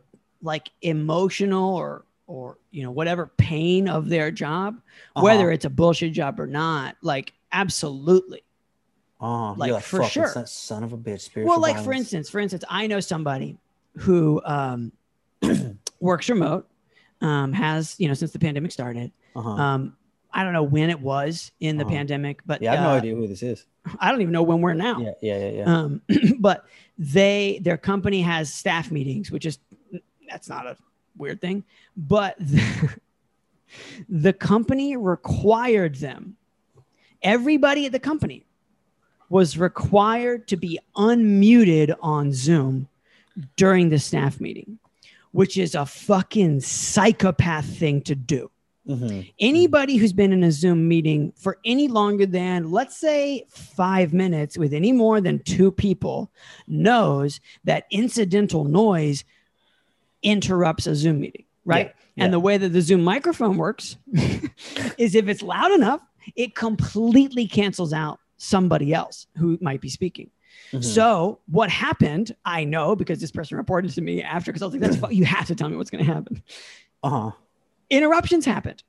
like emotional or or you know whatever pain of their job Uh-huh. whether it's a bullshit job or not like absolutely uh-huh. like, like for "Fucking sure. son, son of a bitch. Well like for instance for instance i know somebody who um [CLEARS THROAT] works remote um has you know since the pandemic started uh-huh. um i don't know when it was in the Uh-huh. pandemic but yeah, I have no uh, idea who this is. i don't even know when we're now Yeah, yeah, yeah, yeah. um, [CLEARS THROAT] but they their company has staff meetings which is that's not a weird thing but the, [LAUGHS] the company required them everybody at the company was required to be unmuted on zoom during the staff meeting which is a fucking psychopath thing to do Mhm. anybody who's been in a Zoom meeting for any longer than, let's say, five minutes with any more than two people knows that incidental noise interrupts a Zoom meeting, right? Yeah, And yeah. the way that the Zoom microphone works [LAUGHS] is if it's loud enough, it completely cancels out somebody else who might be speaking. Mhm. So what happened? I know because this person reported to me after because I was like, "That's [LAUGHS] fu- you have to tell me what's going to happen." uh-huh. Interruptions happened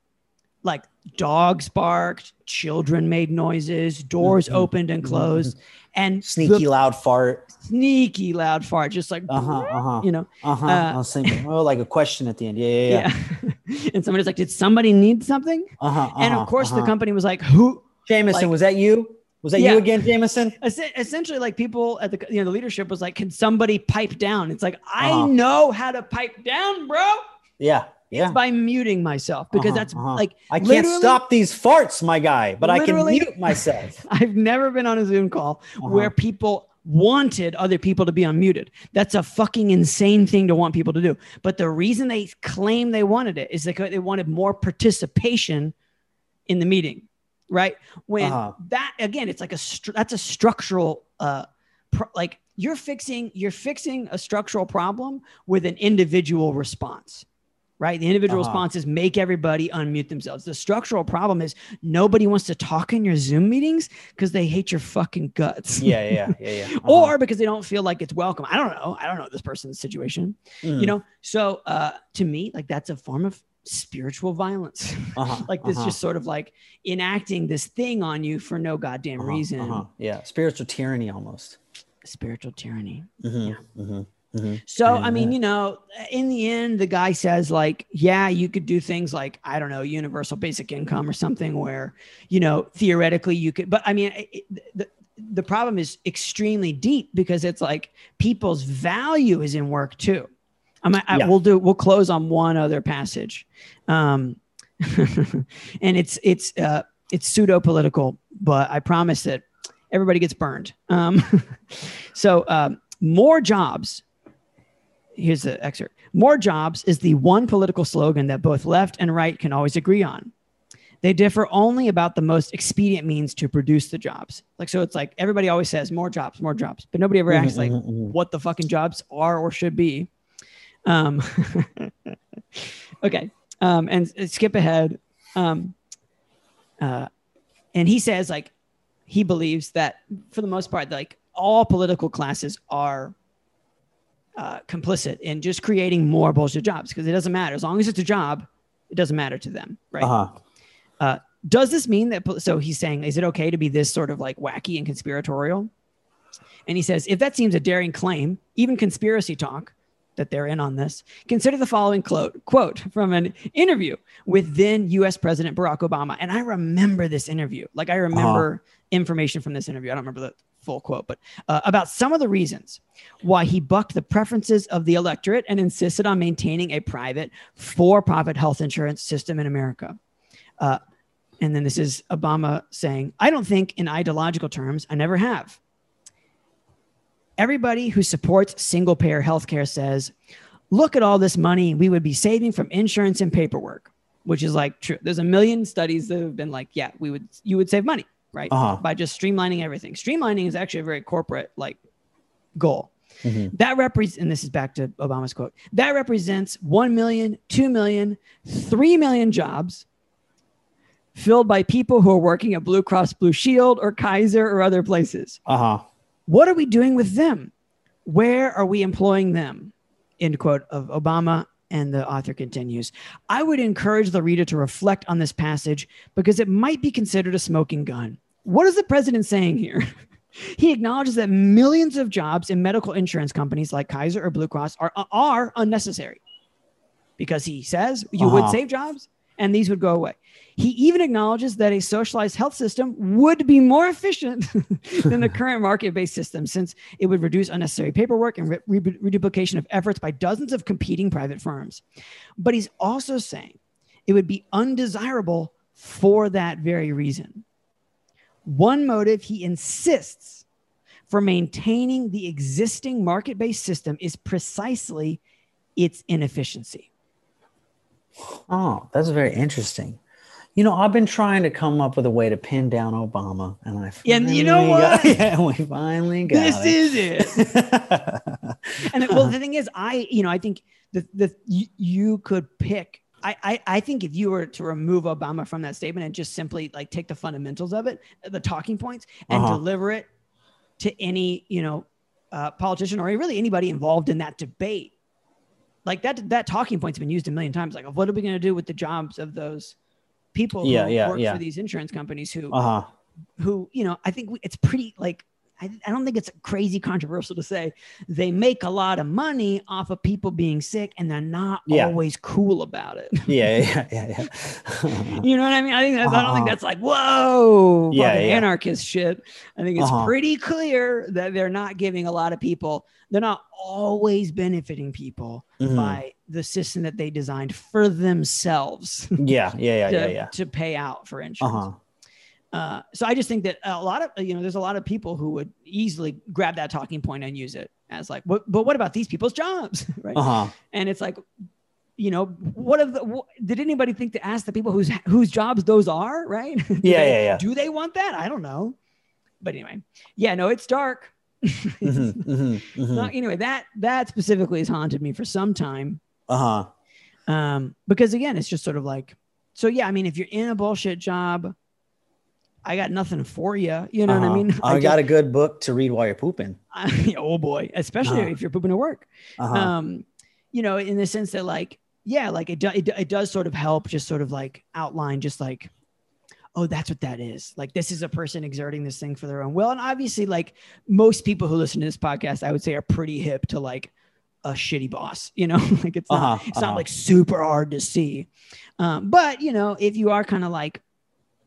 like dogs barked children made noises doors Mhm. opened and closed and Sneaky the loud fart. sneaky loud fart just like Uh-huh, uh-huh. [LAUGHS] you know Uh-huh. Uh, I was thinking, oh, like a question at the end. Yeah, yeah, yeah. [LAUGHS] yeah, [LAUGHS] and somebody's like did somebody need something Uh-huh, and uh-huh, of course the uh-huh. company was like who Jameson, like- was that you? Was that Yeah. you again, Jameson? Es- essentially like people at the you know the leadership was like can somebody pipe down it's like i Uh-huh. know how to pipe down bro Yeah, yeah. by muting myself because Uh-huh, that's uh-huh. like I can't stop these farts, my guy, but I can mute myself. [LAUGHS] I've never been on a Zoom call Uh-huh. where people wanted other people to be unmuted. That's a fucking insane thing to want people to do. But the reason they claim they wanted it is because they wanted more participation in the meeting, right? When Uh-huh. that again, it's like a stru- that's a structural uh pro- like you're fixing you're fixing a structural problem with an individual response. Right? The individual Uh-huh. response is make everybody unmute themselves. The structural problem is nobody wants to talk in your Zoom meetings because they hate your fucking guts. Yeah, yeah, yeah, yeah. [LAUGHS] Uh-huh. Or because they don't feel like it's welcome. I don't know. I don't know this person's situation. Mm. You know, so uh, to me, like that's a form of spiritual violence. Uh-huh, [LAUGHS] like this uh-huh. just sort of like enacting this thing on you for no goddamn Uh-huh, reason. uh-huh. Yeah, spiritual tyranny almost. Spiritual tyranny. Mhm, mhm, mhm. So, Yeah, I mean, you know, in the end, the guy says, like, yeah, you could do things like, I don't know, universal basic income or something where, you know, theoretically you could, but I mean, it, the, the problem is extremely deep because it's like people's value is in work too. I mean, I, Yeah. we'll do, we'll close on one other passage. Um, [LAUGHS] and it's, it's, uh, it's pseudo political, but I promise that everybody gets burned. Um, [LAUGHS] so, um, more jobs here's the excerpt. More jobs is the one political slogan that both left and right can always agree on. They differ only about the most expedient means to produce the jobs. Like so it's like everybody always says more jobs more jobs. But nobody ever asks like mhm, mhm. what the fucking jobs are or should be. Um [LAUGHS] okay. Um and uh, skip ahead. Um uh and he says like he believes that for the most part like all political classes are uh, complicit in just creating more bullshit jobs because it doesn't matter. As long as it's a job it doesn't matter to them right? Uh-huh. does this mean that so he's saying is it okay to be this sort of like wacky and conspiratorial? And he says if that seems a daring claim even conspiracy talk that they're in on this consider the following quote quote from an interview with then us president barack obama. And i remember this interview. Like i remember information from this interview. I don't remember the full quote but uh, about some of the reasons why he bucked the preferences of the electorate and insisted on maintaining a private for-profit health insurance system in america uh, and then this is Obama saying, I don't think in ideological terms, I never have. Everybody who supports single payer healthcare says, look at all this money we would be saving from insurance and paperwork, which is like true. There's a million studies that have been like, yeah, we would, you would save money, right? Uh-huh. By just streamlining everything. Streamlining is actually a very corporate like goal. Mhm. That represents, and this is back to Obama's quote, that represents 1 million, 2 million, 3 million jobs filled by people who are working at Blue Cross Blue Shield or Kaiser or other places. Uh-huh. What are we doing with them? Where are we employing them? End quote of Obama. And the author continues I would encourage the reader to reflect on this passage because it might be considered a smoking gun. What is the president saying here? [LAUGHS] he acknowledges that millions of jobs in medical insurance companies like Kaiser or Blue Cross are, are unnecessary because he says you would Uh-huh. save jobs and these would go away. He even acknowledges that a socialized health system would be more efficient [LAUGHS] than the [LAUGHS] current market based system since it would reduce unnecessary paperwork and re- re- reduplication of efforts by dozens of competing private firms. But he's also saying it would be undesirable for that very reason. One motive he insists for maintaining the existing market based system is precisely its inefficiency. Oh, that's very interesting. You know, I've been trying to come up with a way to pin down Obama, and I and you know finally got- what? [LAUGHS] yeah, we finally got This it. is it. [LAUGHS] and well, the thing is, I, you know, I think the the you, you could pick. I, I I think if you were to remove Obama from that statement and just simply like take the fundamentals of it, the talking points, and Uh-huh. deliver it to any you know uh, politician or really anybody involved in that debate, like that that talking point's been used a million times. Like, what are we going to do with the jobs of those people Yeah, who yeah, work yeah. for these insurance companies who uh-huh. who you know i think we- it's pretty like I, I don't think it's crazy controversial to say they make a lot of money off of people being sick and they're not Yeah. always cool about it [LAUGHS] Yeah, yeah, yeah, yeah. [LAUGHS] you know what i mean i think that's, i don't think Uh-huh. that's like whoa Yeah, yeah. anarchist shit i think it's Uh-huh. pretty clear that they're not giving a lot of people they're not always benefiting people Mhm. by the system that they designed for themselves yeah, yeah, yeah, [LAUGHS] to, yeah, yeah. to pay out for insurance Uh-huh. Uh, so I just think that a lot of you know, there's a lot of people who would easily grab that talking point and use it as like, what, but what about these people's jobs, [LAUGHS] right? Uh-huh. And it's like, you know, what of the? What, did anybody think to ask the people whose whose jobs those are, right? [LAUGHS] Yeah, they- yeah, yeah. Do they want that? I don't know. But anyway, yeah, no, it's dark. [LAUGHS] Mhm, mhm, mhm. Not- anyway, that that specifically has haunted me for some time. Uh-huh. Um, because again, it's just sort of like, so yeah, I mean, if you're in a bullshit job, I got nothing for you. You know what I Uh-huh. mean? [LAUGHS] I, just- got a good book to read while you're pooping. [LAUGHS] oh boy, especially Uh-huh. if you're pooping at work. Uh-huh. Um, you know, in the sense that like, yeah, like it, do, it, it does sort of help just sort of like outline just like, oh, that's what that is. Like this is a person exerting this thing for their own will. And obviously like most people who listen to this podcast, I would say are pretty hip to like a shitty boss, [LAUGHS] you know, like it's not, Uh-huh, it's uh-huh. not like super hard to see. Um, but you know, if you are kind of like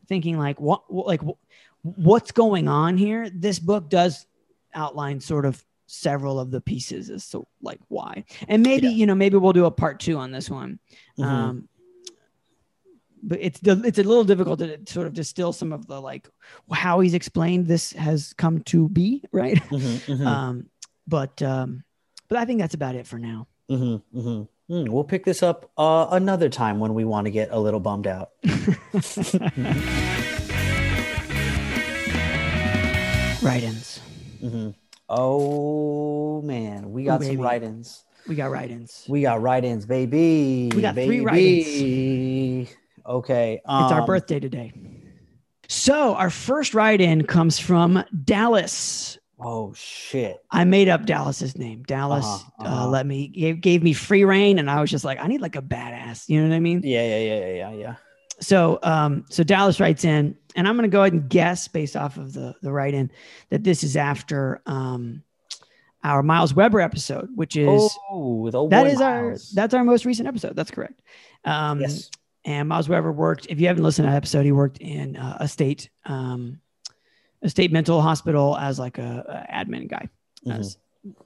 thinking like what, like wh- what's going on here, this book does outline sort of several of the pieces as to like why. And maybe, Yeah. you know, maybe we'll do a part two on this one. Mhm. Um, but it's it's a little difficult to sort of distill some of the like how he's explained this has come to be, right? Mhm, mhm, [LAUGHS] Um, but um, but I think that's about it for now. Mm, we'll pick this up uh, another time when we want to get a little bummed out. [LAUGHS] Write-ins. Mhm. Oh man, we got some baby. write-ins. We got write-ins. We got write-ins, baby. We got three write-ins. Okay, It's our um, birthday today. So our first write-in comes from Dallas. Oh shit. I made up Dallas's name. Dallas Uh-huh, uh, uh-huh. let me gave, gave me free reign, and I was just like, I need like a badass. You know what I mean? Yeah, yeah, yeah, yeah, yeah, yeah. So, um, so Dallas writes in, and I'm going to go ahead and guess based off of the the write in that this is after um, our Miles Weber episode, which is oh, with old that our that's our most recent episode. That's correct. Um, yes. And Miles Weber worked. If you haven't listened to that episode, he worked in uh, a state um, a state mental hospital as like a, a admin guy. Mhm. As,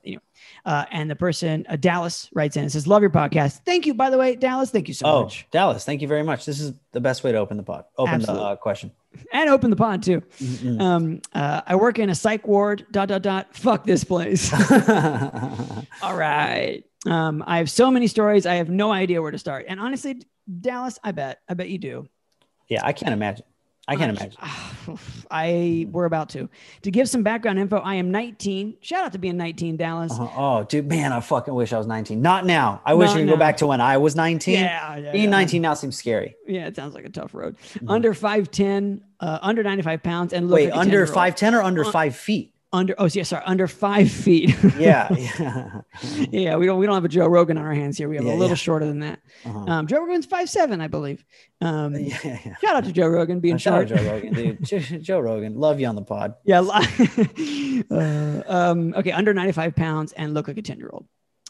you know, uh, and the person uh, Dallas writes in and says, "Love your podcast. Thank you, by the way, Dallas. Thank you so Oh, much, Dallas, thank you very much. This is the best way to open the pod. Open Absolutely. the uh, question. and open the pod too." Mhm. Um, uh, I work in a psych ward. Dot dot dot. Fuck this place. [LAUGHS] [LAUGHS] All right. Um, I have so many stories. I have no idea where to start. And honestly, Dallas, I bet, I bet you do. yeah, I can't imagine. I can't imagine. [SIGHS] I we're about to to give some background info. I am 19. Shout out to being 19, Dallas. Uh-huh. Oh, dude, man, I fucking wish I was 19. Not now. I wish Not we could now. go back to when I was 19. Yeah, yeah, Being yeah. 19 now seems scary. Yeah, it sounds like a tough road. Mhm. Under 5'10, uh, under 95 pounds, and look Wait, under 5'10 or under Uh, 5 feet? Under oh yeah, sorry, under five feet. [LAUGHS] Yeah. yeah. [LAUGHS] yeah. We don't we don't have a Joe Rogan on our hands here. We have Yeah, a little yeah. shorter than that. Uh-huh. Um, Joe Rogan's five seven, I believe. Um, [LAUGHS] yeah, yeah. Shout out to Joe Rogan being Uh, short. Joe Rogan, dude. Joe, Rogan, love you on the pod. Yeah. uh, um, okay, under 95 pounds and look like a 10 year old.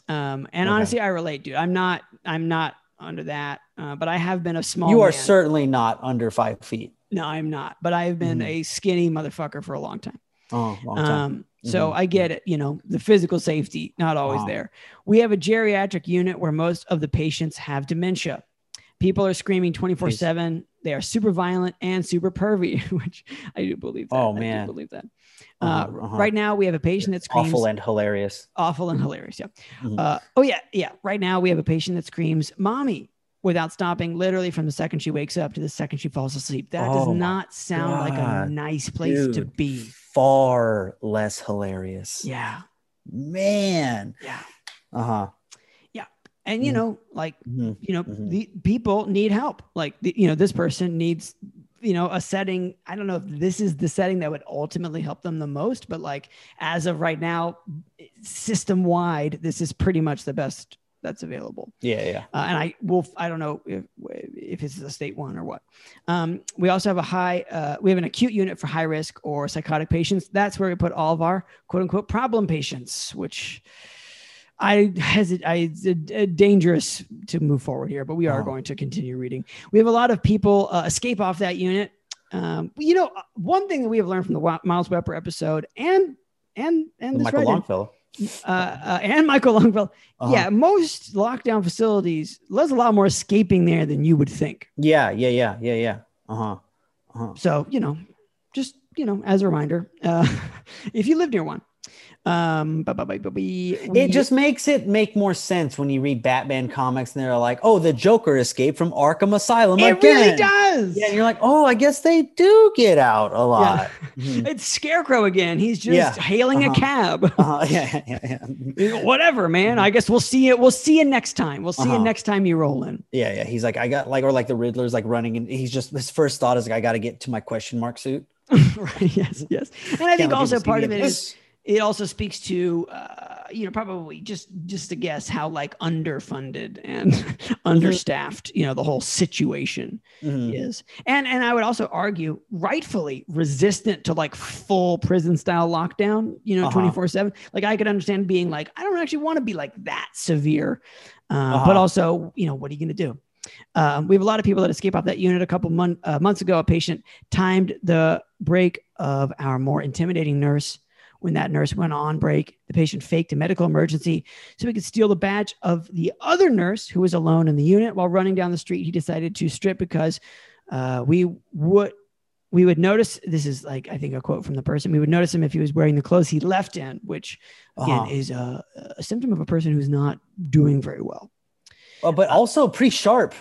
Um, and Okay. honestly, I relate, dude. I'm not, I'm not under that, uh, but I have been a small. you are man. certainly not under five feet. No, I'm not, but I have been Mhm. a skinny motherfucker for a long time. Oh, long time. Um, so Mhm. I get it, you know, the physical safety, not always Uh-huh. there. We have a geriatric unit where most of the patients have dementia. People are screaming 24 7. They are super violent and super pervy, [LAUGHS] which I do believe that. Oh, I do man. believe that. Uh-huh, Uh, uh-huh. Right now, we have a patient that screams Awful and hilarious. awful and hilarious. Yeah. Mhm. Uh, oh yeah, yeah. Right now we have a patient that screams "mommy" without stopping, literally from the second she wakes up to the second she falls asleep. That does Oh my not sound like a nice place to be. Far less hilarious. Yeah, Man. yeah. Uh huh. Yeah. And you Mhm. know, like Mhm. you know, Mhm. the people need help. Like the, you know, this person needs you know a setting. I don't know if this is the setting that would ultimately help them the most, but like as of right now, system wide, this is pretty much the best that's available. Yeah, yeah. uh, and I will. I don't know if if it's a state one or what. Um, we also have a high. Uh, we have an acute unit for high risk or psychotic patients. That's where we put all of our quote unquote problem patients, which I hesitate. I it's dangerous to move forward here, but we are Uh-huh. going to continue reading. We have a lot of people uh, escape off that unit. Um, you know, one thing that we have learned from the Miles Weber episode and and and Michael Longfellow. Uh, uh, and Michael Longfellow. Uh-huh. Yeah, most lockdown facilities, there's a lot more escaping there than you would think. Yeah, yeah, yeah, yeah, yeah. Uh huh. Uh huh. So, you know, just, you know, as a reminder, uh, [LAUGHS] if you live near one. Um, It just makes it make more sense when you read Batman comics and they're like, "Oh, the Joker escaped from Arkham Asylum it again." really does. Yeah, and you're like, "Oh, I guess they do get out a lot." [LAUGHS] Mhm. It's Scarecrow again. He's just Yeah. hailing a Uh-huh. cab. Uh-huh, yeah, yeah, yeah. [LAUGHS] Whatever, man. I guess we'll see it. We'll see you next time. We'll see you Uh-huh. next time you roll in. Yeah, yeah. He's like, I got like, or like the Riddler's like running, and he's just his first thought is like, I got to get to my question mark suit. [LAUGHS] right. Yes. Yes. And I think Can't let also part of it is this. It also speaks to uh, you know probably just just to guess how like underfunded and [LAUGHS] understaffed you know the whole situation Mhm. is and and i would also argue rightfully resistant to like full prison style lockdown you know Uh-huh. 24 7 like i could understand being like i don't actually want to be like that severe uh, Uh-huh. but also you know what are you going to do um, we have a lot of people that escape off that unit a couple mon- uh, months ago a patient timed the break of our more intimidating nurse when that nurse went on break the patient faked a medical emergency so he could steal the badge of the other nurse who was alone in the unit while running down the street he decided to strip because uh, we would we would notice this is like i think a quote from the person we would notice him if he was wearing the clothes he left in which again Uh-huh. is a, a symptom of a person who's not doing very well Uh, but also pretty sharp.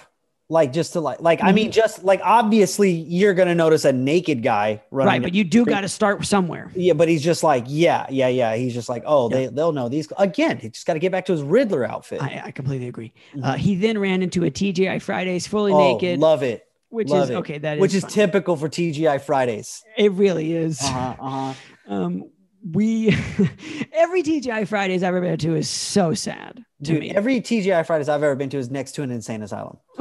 Like just to like, like I Mm-hmm. mean, just like obviously you're gonna notice a naked guy running. right but you do got to start somewhere yeah, but he's just like, yeah, yeah, yeah. He's just like, oh, they they'll know these again. He just got to get back to his Riddler outfit. I, I completely agree. Mhm. Uh, he then ran into a TGI Fridays fully oh, naked, love it, which love is it. okay. That is which is typical for TGI Fridays. it really is. Uh-huh, uh-huh. [LAUGHS] Um, we [LAUGHS] every TGI Fridays I've ever been to is so sad to Dude, me. every TGI Fridays I've ever been to is next to an insane asylum. [LAUGHS]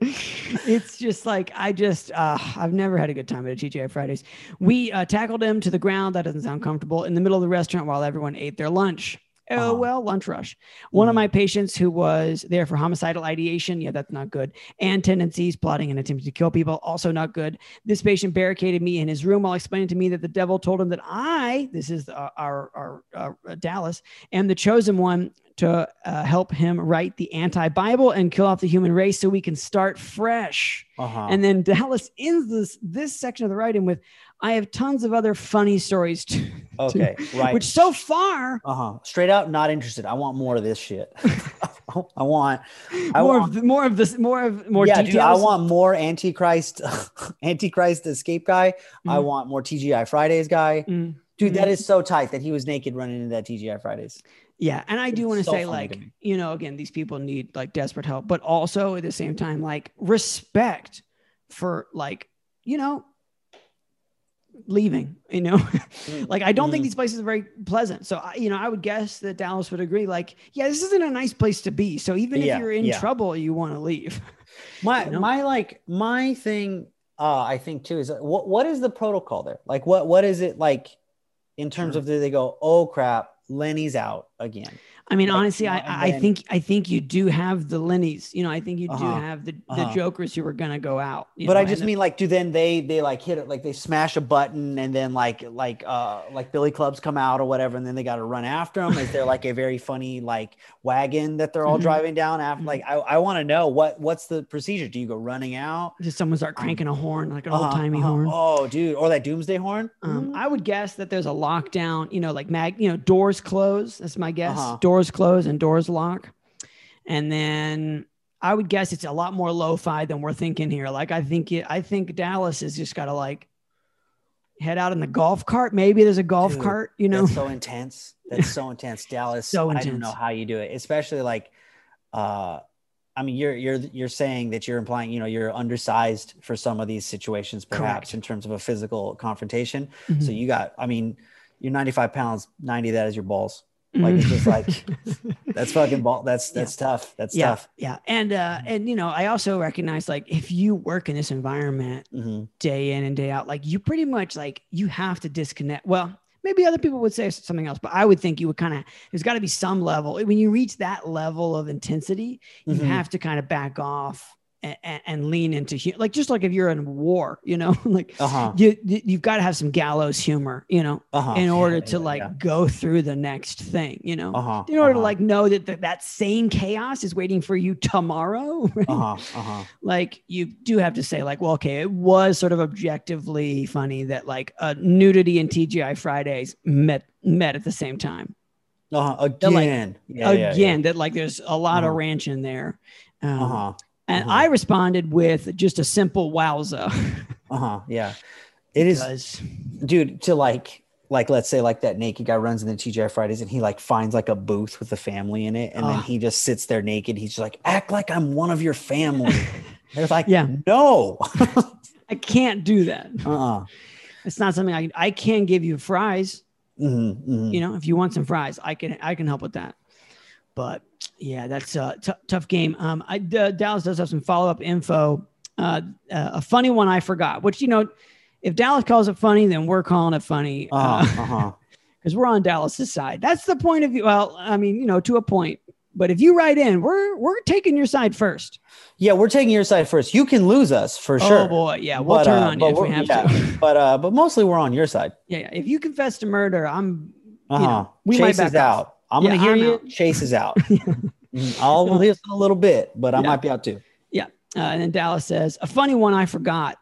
it's just like I just uh, I've never had a good time at a TGI Fridays. We uh, tackled him to the ground. That doesn't sound comfortable in the middle of the restaurant while everyone ate their lunch. Oh Uh-huh. well, lunch rush. One of Mhm. my patients who was there for homicidal ideation, yeah, that's not good. And tendencies, plotting and attempting to kill people, also not good. This patient barricaded me in his room while explaining to me that the devil told him that I, this is uh, our, our, uh, Dallas, am the chosen one to uh, help him write the anti-Bible and kill off the human race so we can start fresh. Uh-huh. And then Dallas ends this this section of the writing with, "I have tons of other funny stories too." okay, right. Which so far, uh-huh. Straight out, not interested. I want more of this shit. [LAUGHS] I want I more want of the, more of this, more of more yeah, details. dude, I want more Antichrist, [LAUGHS] Antichrist escape guy. I Mhm. want more TGI Fridays guy. Mm, Dude, that Mhm. is so tight that he was naked running into that TGI Fridays. yeah, and I do want to so say, funny to like, you know, again, these people need like desperate help, but also at the same time, like respect for like, you know, leaving. You know, [LAUGHS] like I don't think Mhm. these places are very pleasant. So I, you know, I would guess that Dallas would agree. Like, yeah, this isn't a nice place to be. So even if you're in yeah. trouble, you want to leave. [LAUGHS] My You know? my like my thing uh I think too is uh, what what is the protocol there? Like what what is it like in terms Sure. of do they go, oh crap, Lenny's out again. I mean, honestly, I, I think I think you do have the Lennies. You know, I think you do Uh-huh, have the, the uh-huh. jokers who are gonna go out. you but know, I just mean like do then they they like hit it like they smash a button and then like like uh like Billy clubs come out or whatever and then they got to run after them. Is there like a very funny like wagon that they're all Mhm. driving down after? Like I, I want to know what what's the procedure? Do you go running out? Does someone start cranking a horn, like an Uh-huh, old timey uh-huh. horn. Oh, dude, or that doomsday horn. Um, I would guess that there's a lockdown, you know, like mag, you know, doors close. That's my guess. Uh-huh. Doors close and doors lock. And then I would guess it's a lot more lo-fi than we're thinking here. Like I think it, I think Dallas has just got to like head out in the golf cart. Maybe there's a golf Dude, cart, you know. That's so [LAUGHS] intense. That's so intense. Dallas. So intense. I don't know how you do it, especially like, uh, I mean, you're you're you're saying that you're implying, you know, you're undersized for some of these situations, perhaps Correct. in terms of a physical confrontation. Mhm. So you got, I mean, you're 95 pounds, 90 of that is your balls. Like it's just like that's fucking ball. That's that's tough. That's yeah, tough. yeah, and uh, and you know, I also recognize like if you work in this environment hmm day in and day out, like you pretty much like you have to disconnect. Well, maybe other people would say something else, but I would think you would kind of there's got to be some level when you reach that level of intensity, you Mhm. have to kind of back off and, and lean into hu- like just like if you're in war, you know, [LAUGHS] like Uh-huh. you you- you've got to have some gallows humor, you know, Uh-huh. in order Yeah, to yeah, like yeah. go through the next thing, you know, Uh-huh. in order to uh-huh, like know that th- that same chaos is waiting for you tomorrow. [LAUGHS] right? uh-huh. Uh-huh. Like you do have to say like, well, okay, it was sort of objectively funny that like uh, nudity and TGI Fridays met met at the same time. Uh-huh. Like, Again. Yeah, yeah. Again, that like there's a lot of Uh-huh. ranch in there. Um, Uh-huh. And uh-huh. I responded with just a simple wowza. [LAUGHS] Uh-huh. Yeah. It is Because- dude to like like let's say like that naked guy runs in the TGI Fridays and he like finds like a booth with a family in it and then Ah. he just sits there naked. He's just like, act like I'm one of your family. [LAUGHS] They're like, Yeah. no. [LAUGHS] I can't do that. uh-uh. It's not something I I can give you fries. Mhm, mhm. You know, if you want some fries, I can I can help with that. But yeah, that's a t- tough game. Um, I D- Dallas does have some follow up info. Uh, uh, a funny one I forgot. Which you know, if Dallas calls it funny, then we're calling it funny because uh-huh. [LAUGHS] we're on Dallas's side. That's the point of view. Well, I mean, you know, to a point. But if you write in, we're we're taking your side first. Yeah, we're taking your side first. You can lose us for sure. Oh boy, yeah, we'll But, turn uh, on you if we have yeah, to. But uh, but mostly we're on your side. [LAUGHS] Yeah, yeah. If you confess to murder, I'm. Uh-huh. You know, we might Chase is back out. I'm Yeah, gonna hear I'm you. out. [LAUGHS] Chase is out. [LAUGHS] I'll [LAUGHS] listen a little bit, but I Yeah. might be out too. Yeah. Uh, and then Dallas says, a funny one I forgot.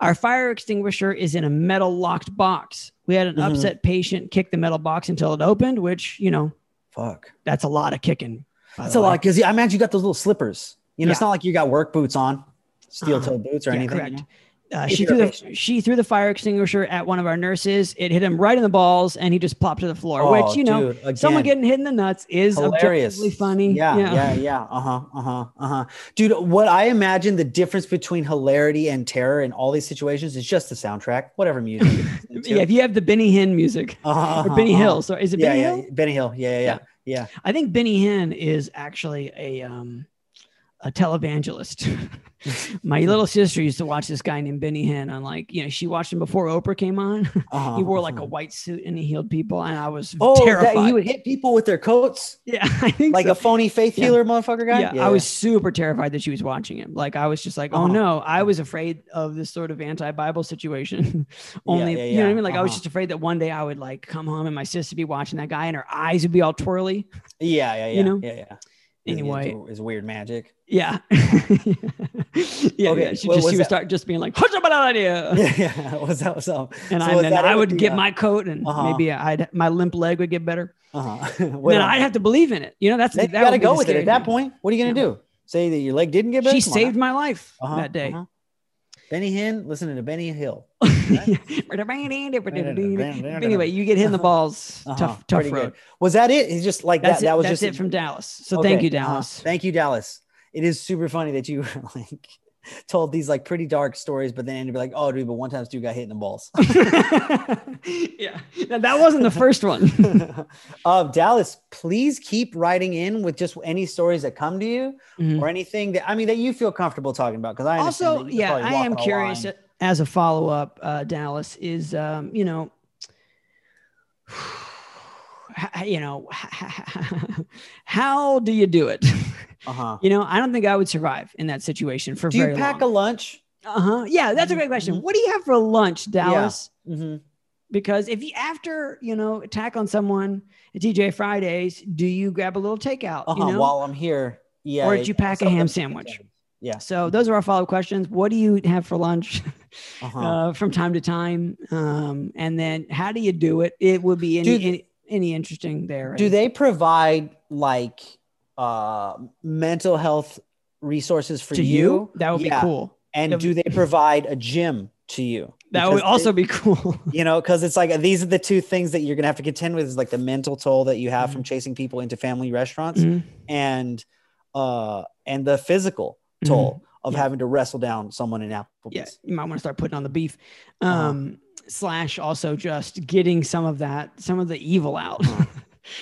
Our fire extinguisher is in a metal locked box. We had an Mhm. upset patient kick the metal box until it opened, which, you know, Fuck. that's a lot of kicking. That's a way. lot because I imagine you got those little slippers. You know, it's not like you got work boots on, steel Uh-huh. toe boots or Yeah, anything. you know? Uh, she threw the she threw the fire extinguisher at one of our nurses. It hit him right in the balls, and he just plopped to the floor. Oh, which you know, dude, someone getting hit in the nuts is hilarious. funny. Yeah, yeah, yeah. Uh huh. Uh huh. Uh huh. Dude, what I imagine the difference between hilarity and terror in all these situations is just the soundtrack, whatever [LAUGHS] music. you're listening to. Yeah, if you have the Benny Hinn music Uh-huh, or Benny uh-huh. Hill, so is it Yeah, Benny yeah, Hill? Benny Hill. Yeah, yeah, yeah. Yeah. I think Benny Hinn is actually a um a televangelist. [LAUGHS] My little sister used to watch this guy named Benny Hinn on like, you know, she watched him before Oprah came on. [LAUGHS] Uh-huh, he wore like a uh-huh. white suit and he healed people, and I was Oh, terrified. that he would hit people with their coats yeah, [LAUGHS] I think like so. a phony faith Yeah. healer motherfucker guy. yeah, I was super terrified that she was watching him. Like I was just like, oh Uh-huh. no, I was afraid of this sort of anti-Bible situation. Only, yeah, you know what I mean? Like I was uh-huh. just afraid that one day I would like come home and my sister be watching that guy and her eyes would be all twirly. Yeah, yeah, yeah. you know? yeah, yeah. Anyway. it's weird magic. Yeah. [LAUGHS] [LAUGHS] yeah. Okay, yeah. She what just she would start just being like, "What's up, idea?" [LAUGHS] Yeah, yeah. What's that? What's up? And So I, then that I would get uh, my coat and Uh-huh. maybe I'd my limp leg would get better. Uh-huh. then I'd have to believe in it. You know, that's then you got to go with it at that point. What are you gonna Yeah. do? Say that your leg didn't get better? She Come saved now. my life Uh-huh, that day. uh-huh. Benny Hinn, listening to Benny Hill. [LAUGHS] anyway, you get hit in the balls. Uh-huh, Tough, tough pretty road. good. Was that it? It's just like That's that. That was That's just it from Dallas. So Okay, thank you, uh-huh. Dallas. Thank you, Dallas. It is super funny that you [LAUGHS] like told these like pretty dark stories, but then ended up like, oh, dude, but one time this dude got hit in the balls. [LAUGHS] yeah, Now, that wasn't the first one. um, [LAUGHS] Dallas, please keep writing in with just any stories that come to you Mhm. or anything that I mean that you feel comfortable talking about. Because I understand also yeah i am curious line. as a follow-up uh, dallas is um, you know you know how do you do it Uh-huh. [LAUGHS] you know i don't think i would survive in that situation for Do you pack long a lunch? uh-huh yeah that's a great question Mhm. what do you have for lunch dallas hmm because if you after you know attack on someone at tgi fridays do you grab a little takeout Uh-huh. you know While I'm here, yeah. Or did you pack a ham sandwich? Yeah. so those are our follow-up questions what do you have for lunch [LAUGHS] Uh-huh. uh, from time to time. Um, and then how do you do it? It would be any, Do- any, any interesting there. Do they provide like uh mental health resources for you? you? That would Yeah. be cool. And That'd do they provide a gym to you? That would also they- be cool. [LAUGHS] you know, because it's like these are the two things that you're gonna have to contend with is like the mental toll that you have from chasing people into family restaurants Mhm. and uh and the physical toll of Yeah. having to wrestle down someone in Applebee's. Yeah, you might want to start putting on the beef. Uh-huh. Um, Slash also just getting some of that, some of the evil out. Uh-huh. [LAUGHS]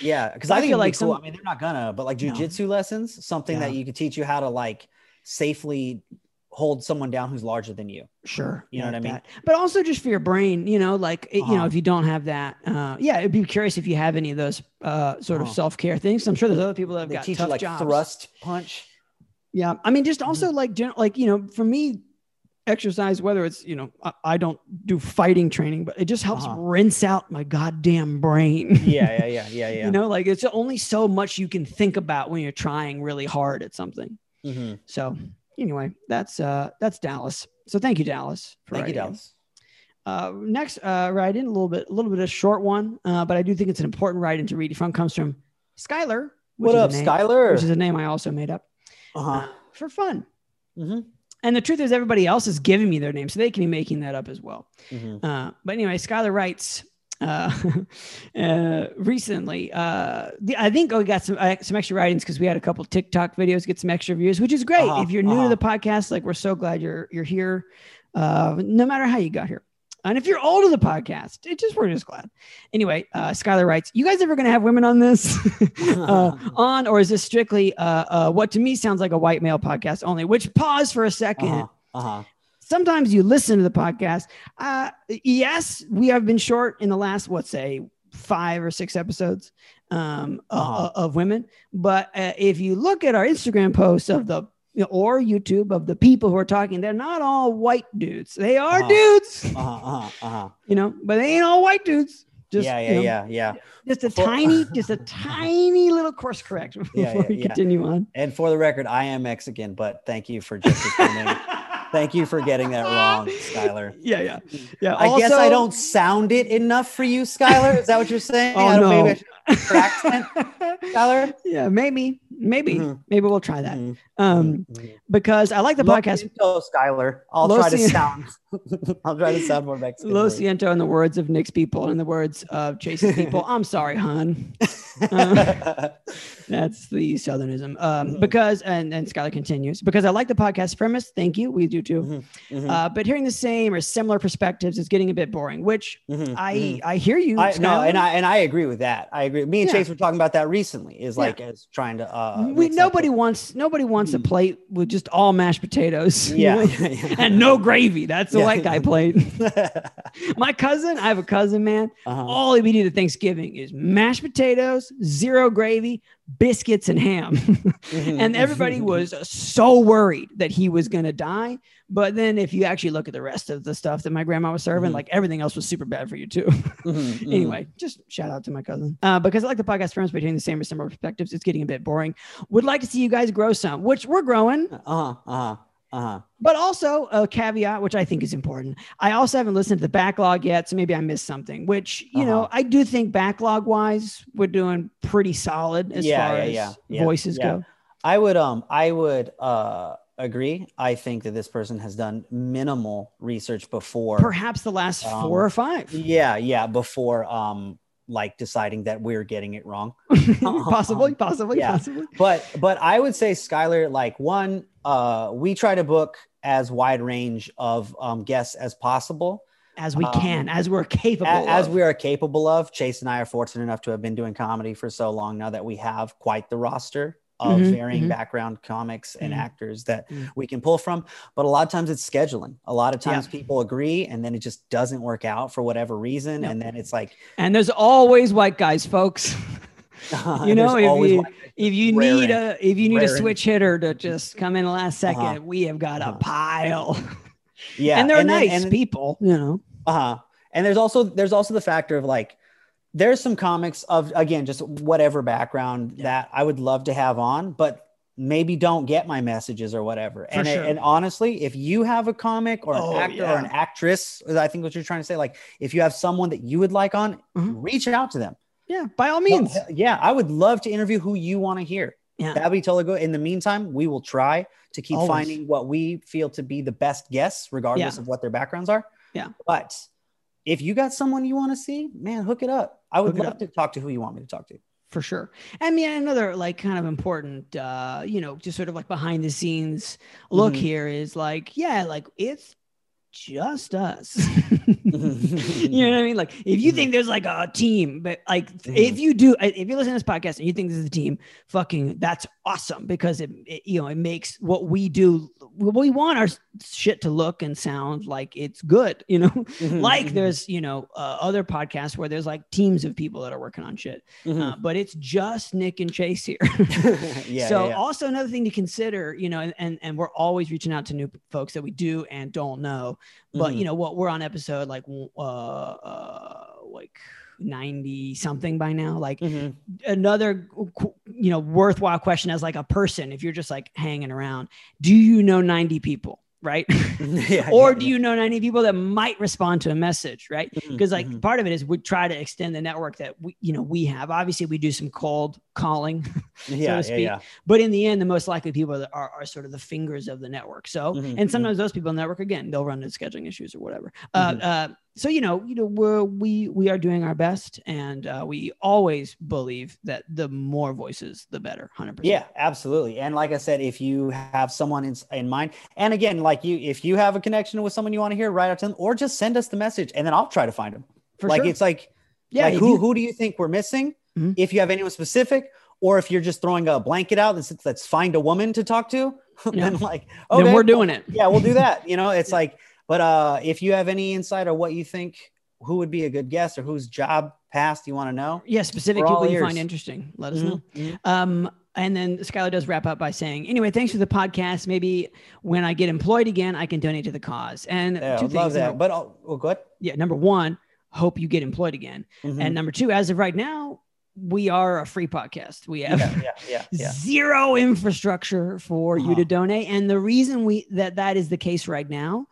Yeah, because I I, think feel like cool. some- I mean, they're not gonna, but like No. jujitsu lessons, something that you could teach you how to like safely hold someone down who's larger than you. Sure. You know I what I mean? that. But also just for your brain, you know, like, it- you know, Uh-huh. if you don't have that, uh, yeah, it'd be curious if you have any of those uh, sort of Uh-huh. self care things. I'm sure there's other people that have They got teach tough you like jobs. thrust punch. Yeah. I mean, just also like, gen- like, you know, for me, exercise, whether it's, you know, I, I don't do fighting training, but it just helps Uh-huh. rinse out my goddamn brain. Yeah, yeah, yeah, yeah, [LAUGHS] yeah. You know, like it's only so much you can think about when you're trying really hard at something. Mhm. So anyway, that's uh that's Dallas. So thank you, Dallas. Thank you. Dallas. Uh, next uh, write in a little bit, a little bit of a short one, uh, but I do think it's an important write in to read from. Comes from Skylar. What up, Skylar? Which is a name I also made up Uh-huh. uh, for fun. Mhm. And the truth is, everybody else is giving me their name, so they can be making that up as well. Mhm. Uh, but anyway, Skylar writes uh, [LAUGHS] uh, recently. Uh, the, I think we got some uh, some extra writings because we had a couple TikTok videos get some extra views, which is great. Uh-huh, if you're new uh-huh. to the podcast, like we're so glad you're you're here. Uh, no matter how you got here. And if you're old to the podcast, it just we're just glad. Anyway, uh, Skylar writes, "You guys ever going to have women on this, [LAUGHS] uh, [LAUGHS] on, or is this strictly uh, uh, what to me sounds like a white male podcast only?" Which pause for a 2nd Uh-huh. Uh-huh. sometimes you listen to the podcast. Uh, yes, we have been short in the last, what say, five or six episodes um, Uh-huh. uh, of women. But uh, if you look at our Instagram posts of the or YouTube of the people who are talking, they're not all white dudes. They are Uh-huh. dudes, Uh-huh. Uh-huh. Uh-huh. you know, but they ain't all white dudes. Just, yeah, you yeah, know, yeah, yeah. Just a For- [LAUGHS] tiny, just a tiny little course correction before Yeah, yeah, we yeah. continue on. And for the record, I am Mexican, but thank you for just [LAUGHS] thank you for getting that wrong, Skylar. Yeah, yeah, yeah. I guess I don't sound it enough for you, Skylar. Is that what you're saying? Oh I don't, no. Maybe I should your accent, [LAUGHS] Skylar. yeah, maybe, maybe, Mhm. maybe we'll try that. Mhm. Um, Mhm. because I like the Lo podcast siento, Skylar. I'll Lo try to sound. [LAUGHS] I'll try to sound more Mexican. Lo for you. siento in the words of Nick's people, in the words of Chase's people. [LAUGHS] I'm sorry, hon. Uh, That's the Southernism. Um, Mhm. because and and Skylar continues because I like the podcast premise. Thank you, we do too. Mhm, mhm, Uh, but hearing the same or similar perspectives is getting a bit boring. Which mhm, I mhm. I hear you. I no, and I and I agree with that. I agree. Me and Yeah. Chase were talking about that recently. Is Yeah. like as trying to. uh we nobody wants nobody wants a Mhm. plate with just all mashed potatoes. [LAUGHS] [LAUGHS] Yeah. and no gravy. That's the Yeah. white guy plate. [LAUGHS] My cousin, I have a cousin, man. uh-huh. All he would eat at Thanksgiving is mashed potatoes, zero gravy, biscuits, and ham. [LAUGHS] Mhm, and everybody was so worried that he was going to die. But then, if you actually look at the rest of the stuff that my grandma was serving, Mhm. like everything else was super bad for you too. Mhm, mhm. [LAUGHS] anyway, just shout out to my cousin. Uh, because I like the podcast friends between the same or similar perspectives. It's getting a bit boring. Would like to see you guys grow some, which we're growing. Uh-huh. Uh-huh. Uh-huh. But also a caveat, which I think is important. I also haven't listened to the backlog yet, so maybe I missed something. Which you know, Uh-huh. I do think backlog wise, we're doing pretty solid as Yeah, far yeah, as yeah, yeah, voices go. I would um I would uh agree. I think that this person has done minimal research before. Perhaps the last Um, four or five, Yeah, yeah, before um like deciding that we're getting it wrong. [LAUGHS] [LAUGHS] possibly, possibly, Yeah. possibly. But but I would say Skylar, like one, uh, we try to book as wide range of um guests as possible. As we Um, can, as we're capable, A- as we are capable of. Chase and I are fortunate enough to have been doing comedy for so long now that we have quite the roster of Mhm, varying mhm. background comics and Mhm. actors that Mhm. we can pull from. But a lot of times it's scheduling. A lot of times people agree and then it just doesn't work out for whatever reason. Yep. And then it's like, and there's always white guys, folks. [LAUGHS] you know, if you if you rare need a if you need a switch hitter to just come in the last 2nd Uh-huh. we have got a Uh-huh. pile. yeah. and they're then- nice and- people, you know. Uh-huh. And there's also there's also the factor of like there's some comics of again just whatever background Yeah. that I would love to have on, but maybe don't get my messages or whatever. For and sure. and honestly, if you have a comic or an Oh, actor or an actress, I think what you're trying to say, like if you have someone that you would like on, Mhm. reach out to them. Yeah, by all means. Well, yeah, I would love to interview who you want to hear. Yeah. That'd be totally good. In the meantime, we will try to keep Always. finding what we feel to be the best guests, regardless Yeah. of what their backgrounds are. Yeah. But if you got someone you want to see, man, hook it up. I would love to talk to who you want me to talk to. for sure. I mean, another like kind of important, uh, you know, just sort of like behind the scenes look Mhm. here is like, yeah, like it's just us. [LAUGHS] you know what I mean? Like if you think there's like a team, but like if mm-hmm. you do, uh, if you listen to this podcast and you think this is a team, fucking that's awesome because it, it you know it makes what we do. We want our shit to look and sound like it's good. You know, mm-hmm. [LAUGHS] like mm-hmm. there's you know uh, other podcasts where there's like teams of people that are working on shit, uh, but it's just Nick and Chase here. [LAUGHS] yeah. so yeah, yeah. also another thing to consider, you know, and, and and we're always reaching out to new folks that we do and don't know. But Mhm. you know what, we're on episode like uh, uh like 90 something by now. Like Mhm. another you know worthwhile question as like a person, if you're just like hanging around, do you know 90 people? Right. [LAUGHS] [LAUGHS] yeah, or yeah, do you know 90 people that might respond to a message? Right because like mhm. part of it is we try to extend the network that we you know we have obviously we do some cold calling [LAUGHS] yeah, yeah, speak. yeah. but in the end the most likely people that are, are sort of the fingers of the network so Mhm, and sometimes those people in the network again they'll run into scheduling issues or whatever uh, Mhm. uh, so you know you know we're, we we are doing our best and uh, we always believe that the more voices the better 100% Yeah, absolutely. And like I said, if you have someone in, in mind, and again, like you, if you have a connection with someone you want to hear, write out to them, or just send us the message, and then I'll try to find them. for like sure it's like, yeah like who you- who do you think we're missing? Mhm. If you have anyone specific, or if you're just throwing a blanket out that's let's find a woman to talk to, [LAUGHS] Yeah. then like then okay, we're doing it yeah, we'll do that. You know, it's like, but uh, if you have any insight or what you think, who would be a good guest or whose job past you want to know, yeah specific We're people you find interesting let us Mhm, know mhm. Um, and then Skylar does wrap up by saying, anyway, thanks for the podcast. Maybe when I get employed again, I can donate to the cause. And Yeah, I two would things. love that. Number, But oh, oh, good. yeah, number one, hope you get employed again. Mhm. And number two, as of right now, we are a free podcast. We have yeah, yeah, yeah, zero infrastructure for you to Uh-huh. donate. And the reason we that that is the case right now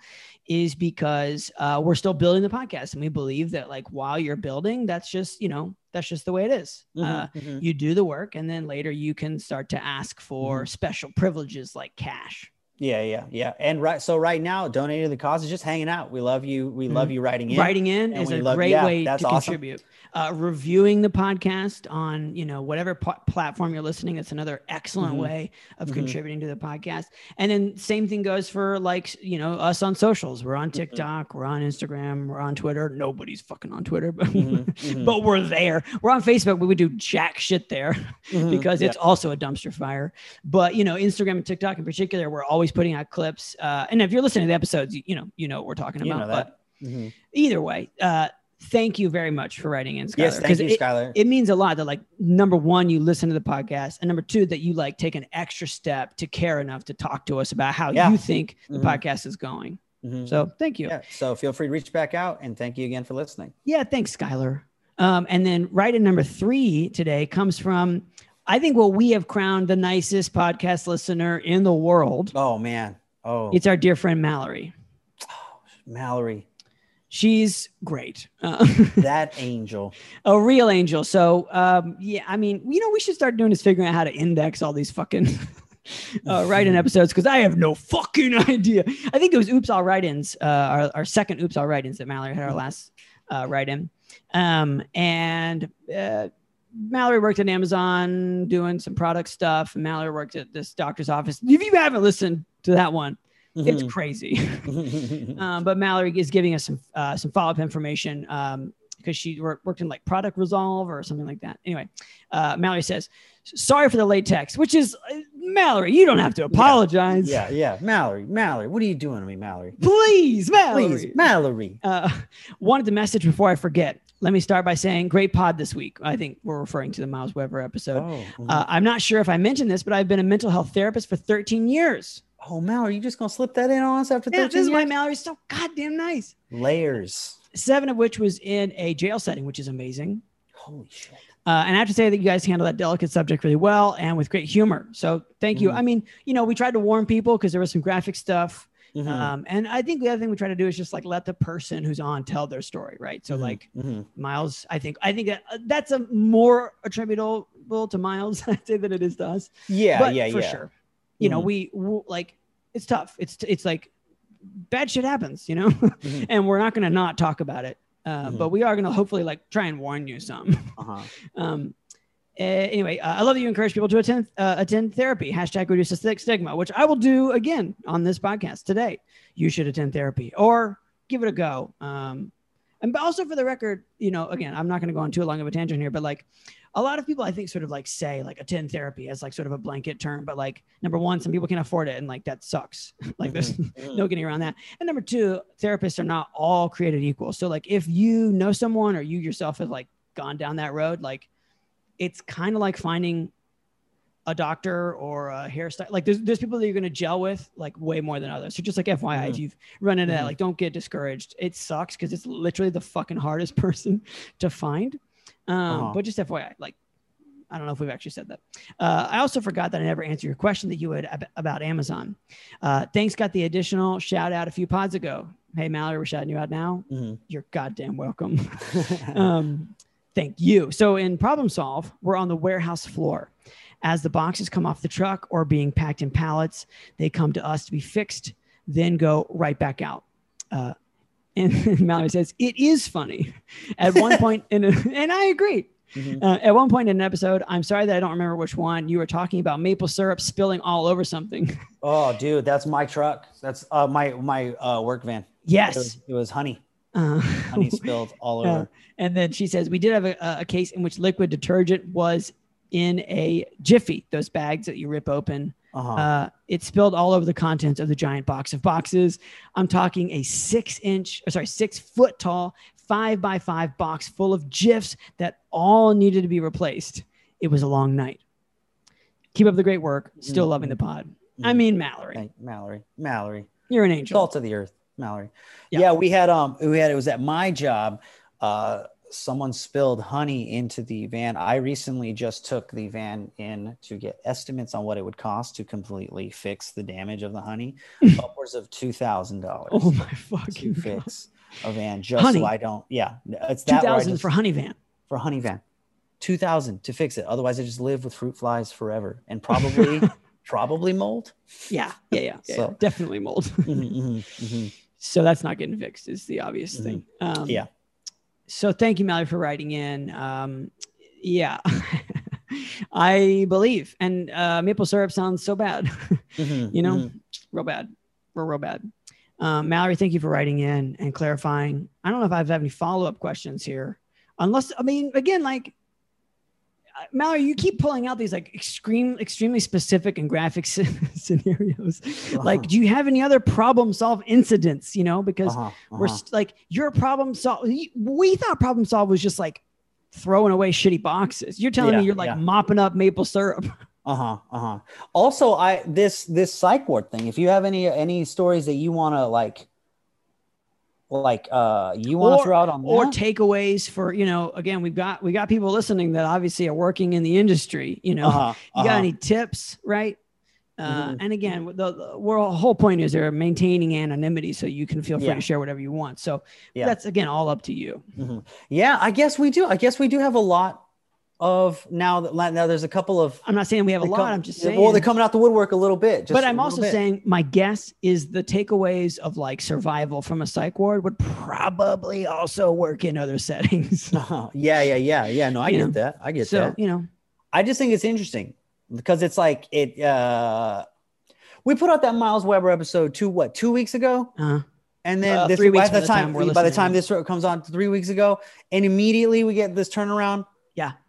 is because uh, we're still building the podcast, and we believe that like while you're building, that's just you know that's just the way it is. Mhm, Uh, mhm. you do the work and then later you can start to ask for Mm-hmm. special privileges like cash Yeah, yeah, yeah. And right, so right now, donating to the cause is just hanging out. We love you. We love you writing in. writing in is a love- great yeah, way that's to awesome. contribute uh, reviewing the podcast on you know whatever pa- platform you're listening it's another excellent Mhm. way of Mhm. contributing to the podcast and then same thing goes for like you know us on socials we're on Mm-hmm. tiktok we're on instagram we're on twitter nobody's fucking on twitter but Mhm, mhm. but we're there we're on facebook we do jack shit there [LAUGHS] because yeah. it's also a dumpster fire. But you know, Instagram and TikTok in particular, we're always putting out clips. Uh, and if you're listening to the episodes, you, you know, you know what we're talking You about. But Mhm. either way, uh, thank you very much for writing in, Skylar. Yes, thank you, it, Skylar. it means a lot that like number one, you listen to the podcast, and number two, that you like take an extra step to care enough to talk to us about how Yeah. you think the Mhm. podcast is going. Mhm. So thank you. yeah. So feel free to reach back out and thank you again for listening. Yeah, thanks, Skylar. Um, and then right in number three today comes from, I think, what we have crowned the nicest podcast listener in the world. Oh man. Oh, It's our dear friend Mallory. Mallory, She's great, uh, [LAUGHS] that angel. a real angel. So, um, yeah, I mean, you know, we should start doing is figuring out how to index all these fucking [LAUGHS] uh, write-in [LAUGHS] episodes because I have no fucking idea. I think it was Oops All Write-ins, uh, our, our second Oops All Write-ins that Mallory had our last uh, write-in, um, and uh, Mallory worked at Amazon doing some product stuff. And Mallory worked at this doctor's office. If you haven't listened to that one, it's crazy. [LAUGHS] Um, but Mallory is giving us some uh, some follow up information because she wor- worked in like product resolve or something like that. Anyway, uh, Mallory says, "Sorry for the late text," which is uh, Mallory. You don't have to apologize. yeah, yeah. Mallory, Mallory, what are you doing to me, Mallory? Please, Mallory. Please, Mallory. Uh, [LAUGHS] wanted the message before I forget. Let me start by saying, great pod this week. I think we're referring to the Miles Weber episode. Oh, mhm. Uh, I'm not sure if I mentioned this, but I've been a mental health therapist for 13 years. oh, Mal, are you just gonna slip that in on us after Yeah, 13 this is why years? Mallory's so goddamn nice. Layers. Seven of which was in a jail setting, which is amazing. Holy shit. Uh, and I have to say that you guys handle that delicate subject really well and with great humor. So thank you. Mhm. I mean, you know, we tried to warn people because there was some graphic stuff. Mhm. Um, and I think the other thing we try to do is just like let the person who's on tell their story, right? So Mhm. like Mhm. Miles, I think I think that uh, that's a more attributable to Miles, [LAUGHS] I'd say, than it is to us. yeah, but yeah, for yeah. sure, you know, Mhm. we, we like it's tough. It's it's like bad shit happens, you know, Mhm. [LAUGHS] and we're not going to not talk about it. Uh, Mhm. But we are going to hopefully like try and warn you some. Uh-huh. [LAUGHS] um, Uh, anyway, uh, I love that you encourage people to attend uh, attend therapy. Hashtag reduce the stigma, which I will do again on this podcast today. You should attend therapy or give it a go. Um, and but also for the record, you know, again, I'm not going to go on too long of a tangent here, but like a lot of people, I think, sort of like say like attend therapy as like sort of a blanket term. But like number one, some people can afford it, and like that sucks. [LAUGHS] like there's Mhm. [LAUGHS] no getting around that. And number two, therapists are not all created equal. So like if you know someone or you yourself have like gone down that road, like it's kind of like finding a doctor or a hairstyle. Like there's there's people that you're gonna gel with like way more than others. So just like FYI, if Mhm. you've run into that, Mhm. like don't get discouraged. It sucks because it's literally the fucking hardest [LAUGHS] person to find. Um, Uh-huh. but just FYI, like I don't know if we've actually said that. Uh, I also forgot that I never answered your question that you had ab- about Amazon. Uh, thanks got the additional shout out a few pods ago. Hey Mallory, we're shouting you out now. Mhm. You're goddamn welcome. [LAUGHS] [LAUGHS] um, thank you. So in Problem Solve, we're on the warehouse floor. As the boxes come off the truck or being packed in pallets, they come to us to be fixed, then go right back out. Uh, and [LAUGHS] Mallory says it is funny. At one [LAUGHS] point, in a, and I agree. Mhm. Uh, at one point in an episode, I'm sorry that I don't remember which one. You were talking about maple syrup spilling all over something. Oh, dude, that's my truck. That's uh, my my uh, work van. It yes. was, it was honey. Uh, Honey [LAUGHS] spilled all over. And then she says, we did have a, a case in which liquid detergent was in a jiffy, those bags that you rip open. Uh-huh. Uh, it spilled all over the contents of the giant box of boxes. I'm talking a six inch, or sorry, six foot tall, five by five box full of GIFs that all needed to be replaced. It was a long night. Keep up the great work. Still loving the pod. I Mhm. mean, Mallory, Hey, Mallory. Mallory. you're an angel. Salt of the earth, Mallory. Yeah. Yeah. we had um we had it was at my job. Uh someone spilled honey into the van. I recently just took the van in to get estimates on what it would cost to completely fix the damage of the honey. [LAUGHS] Upwards of two thousand dollars Oh my to fucking fix a van just Honey. so I don't yeah. It's that where I for honey van. for honey van. Two thousand to fix it. Otherwise I just live with fruit flies forever and probably [LAUGHS] probably mold. Yeah, yeah, yeah, yeah, So- definitely mold. Mhm, mhm, mhm. So that's not getting fixed. Is the obvious thing. Um, Yeah. So thank you, Mallory, for writing in. Um, yeah, [LAUGHS] I believe. And uh, maple syrup sounds so bad. [LAUGHS] Mhm, you know, mhm. real bad. We're real bad. Um, Mallory, thank you for writing in and clarifying. I don't know if I have any follow up questions here, unless I mean, again, like Mallory, you keep pulling out these like extreme, extremely specific and graphic [LAUGHS] scenarios. Like, Uh-huh. do you have any other problem solve incidents? You know, because Uh-huh, we're uh-huh. st- like your problem solve. We thought problem solve was just like throwing away shitty boxes. You're telling Yeah, me you're like yeah. mopping up maple syrup. [LAUGHS] Uh-huh. Uh-huh. Also, I this this psych ward thing, if you have any any stories that you want to like like uh you want to throw out on or takeaways for you know again we've got we got people listening that obviously are working in the industry you know uh-huh, you got uh-huh. any tips right uh, Mhm. and again the, the whole point is they're maintaining anonymity so you can feel free Yeah. to share whatever you want so Yeah. that's again all up to you Yeah, I guess we do. I guess we do have a lot of now that now there's a couple of i'm not saying we have a lot come- i'm just saying Well, they're coming out the woodwork a little bit. Just but I'm also bit. saying my guess is the takeaways of like survival from a psych ward would probably also work in other settings [LAUGHS] Uh-huh. Yeah, yeah, yeah, yeah. No, I You get know, that. I get so that. you know I just think it's interesting because it's like it uh we put out that Miles Weber episode two what two weeks ago uh, and then Uh, this three weeks by the time, time by the time this comes on three weeks ago and immediately we get this turnaround.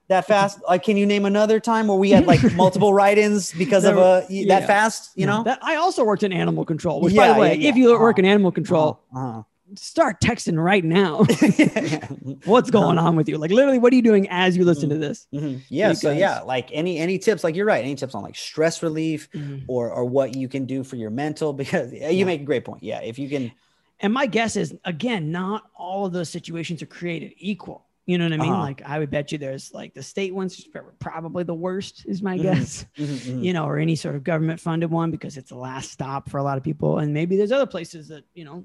That fast like can you name another time where we had like [LAUGHS] multiple write-ins because of a uh that fast you Yeah. know that I also worked in animal control. Which, by the way, yeah, yeah. if you work Uh-huh. in animal control, uh-huh. start texting right now. Uh-huh. [LAUGHS] [LAUGHS] What's going on with you? Like literally, what are you doing as you listen to this? Mhm. yeah so yeah like any any tips like you're right any tips on like stress relief or or what you can do for your mental because you Yeah. make a great point yeah if you can And my guess is, again, not all of those situations are created equal. You know what I mean? Uh-huh. Like I would bet you there's like the state ones probably the worst is my Mhm. guess. Mhm, mhm. You know, or any sort of government funded one because it's the last stop for a lot of people. And maybe there's other places that you know,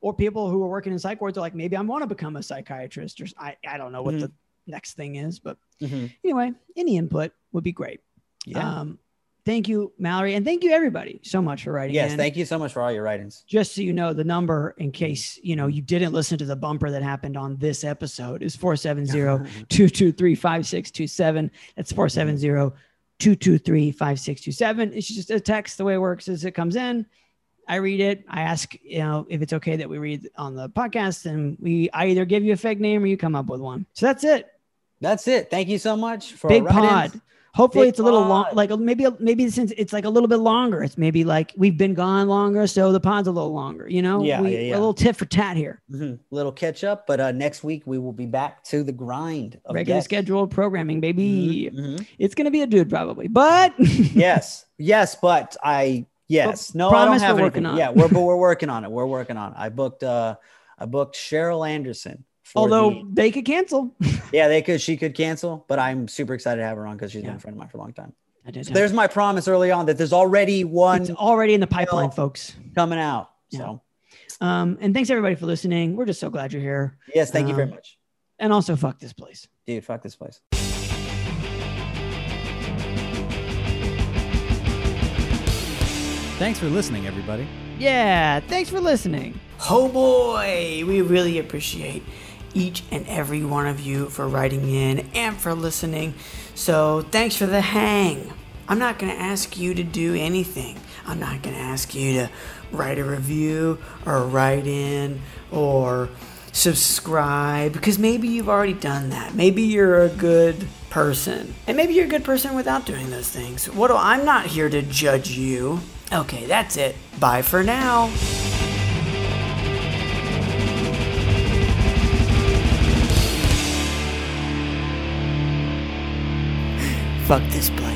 or people who are working in psych wards are like, maybe I want to become a psychiatrist, or I I don't know what Mhm. the next thing is, but anyway, any input would be great. yeah Um, thank you, Mallory, and thank you everybody so much for writing. Yes, in. thank you so much for all your writings. Just so you know, the number in case you know you didn't listen to the bumper that happened on this episode is 470-223-5627. That's 470-223-5627. It's just a text. The way it works is it comes in. I read it. I ask, you know, if it's okay that we read on the podcast, and we I either give you a fake name or you come up with one. So that's it. That's it. Thank you so much for Big pod. Hopefully it's a little long, like maybe maybe since it's like a little bit longer. It's maybe like we've been gone longer, so the pod's a little longer. You know, Yeah, we, yeah, yeah. a little tit for tat here. Mhm. Little catch up, but uh, next week we will be back to the grind. Of Regular guests. scheduled programming, baby. Mhm, mhm. It's gonna be a dude probably, but [LAUGHS] yes, yes, but I yes, no, I promise don't have we're working on Yeah, we're but we're [LAUGHS] working on it. We're working on it. I booked uh I booked Cheryl Anderson. For although the- they could cancel. [LAUGHS] yeah, they could she could cancel, but I'm super excited to have her on because she's been a friend of mine for a long time. I did. So there's my promise early on that there's already one it's already in the pipeline, folks. coming out. Yeah. So Um, and thanks everybody for listening. We're just so glad you're here. yes, thank you very Um, much, And also, fuck this place. dude. Fuck this place. Thanks for listening, everybody. Yeah, thanks for listening. Oh boy, we really appreciate each and every one of you for writing in and for listening. So thanks for the hang. I'm not going to ask you to do anything. I'm not going to ask you to write a review or write in or subscribe because maybe you've already done that. Maybe you're a good person. And maybe you're a good person without doing those things. What do I'm not here to judge you. Okay, that's it. Bye for now. Fuck this place.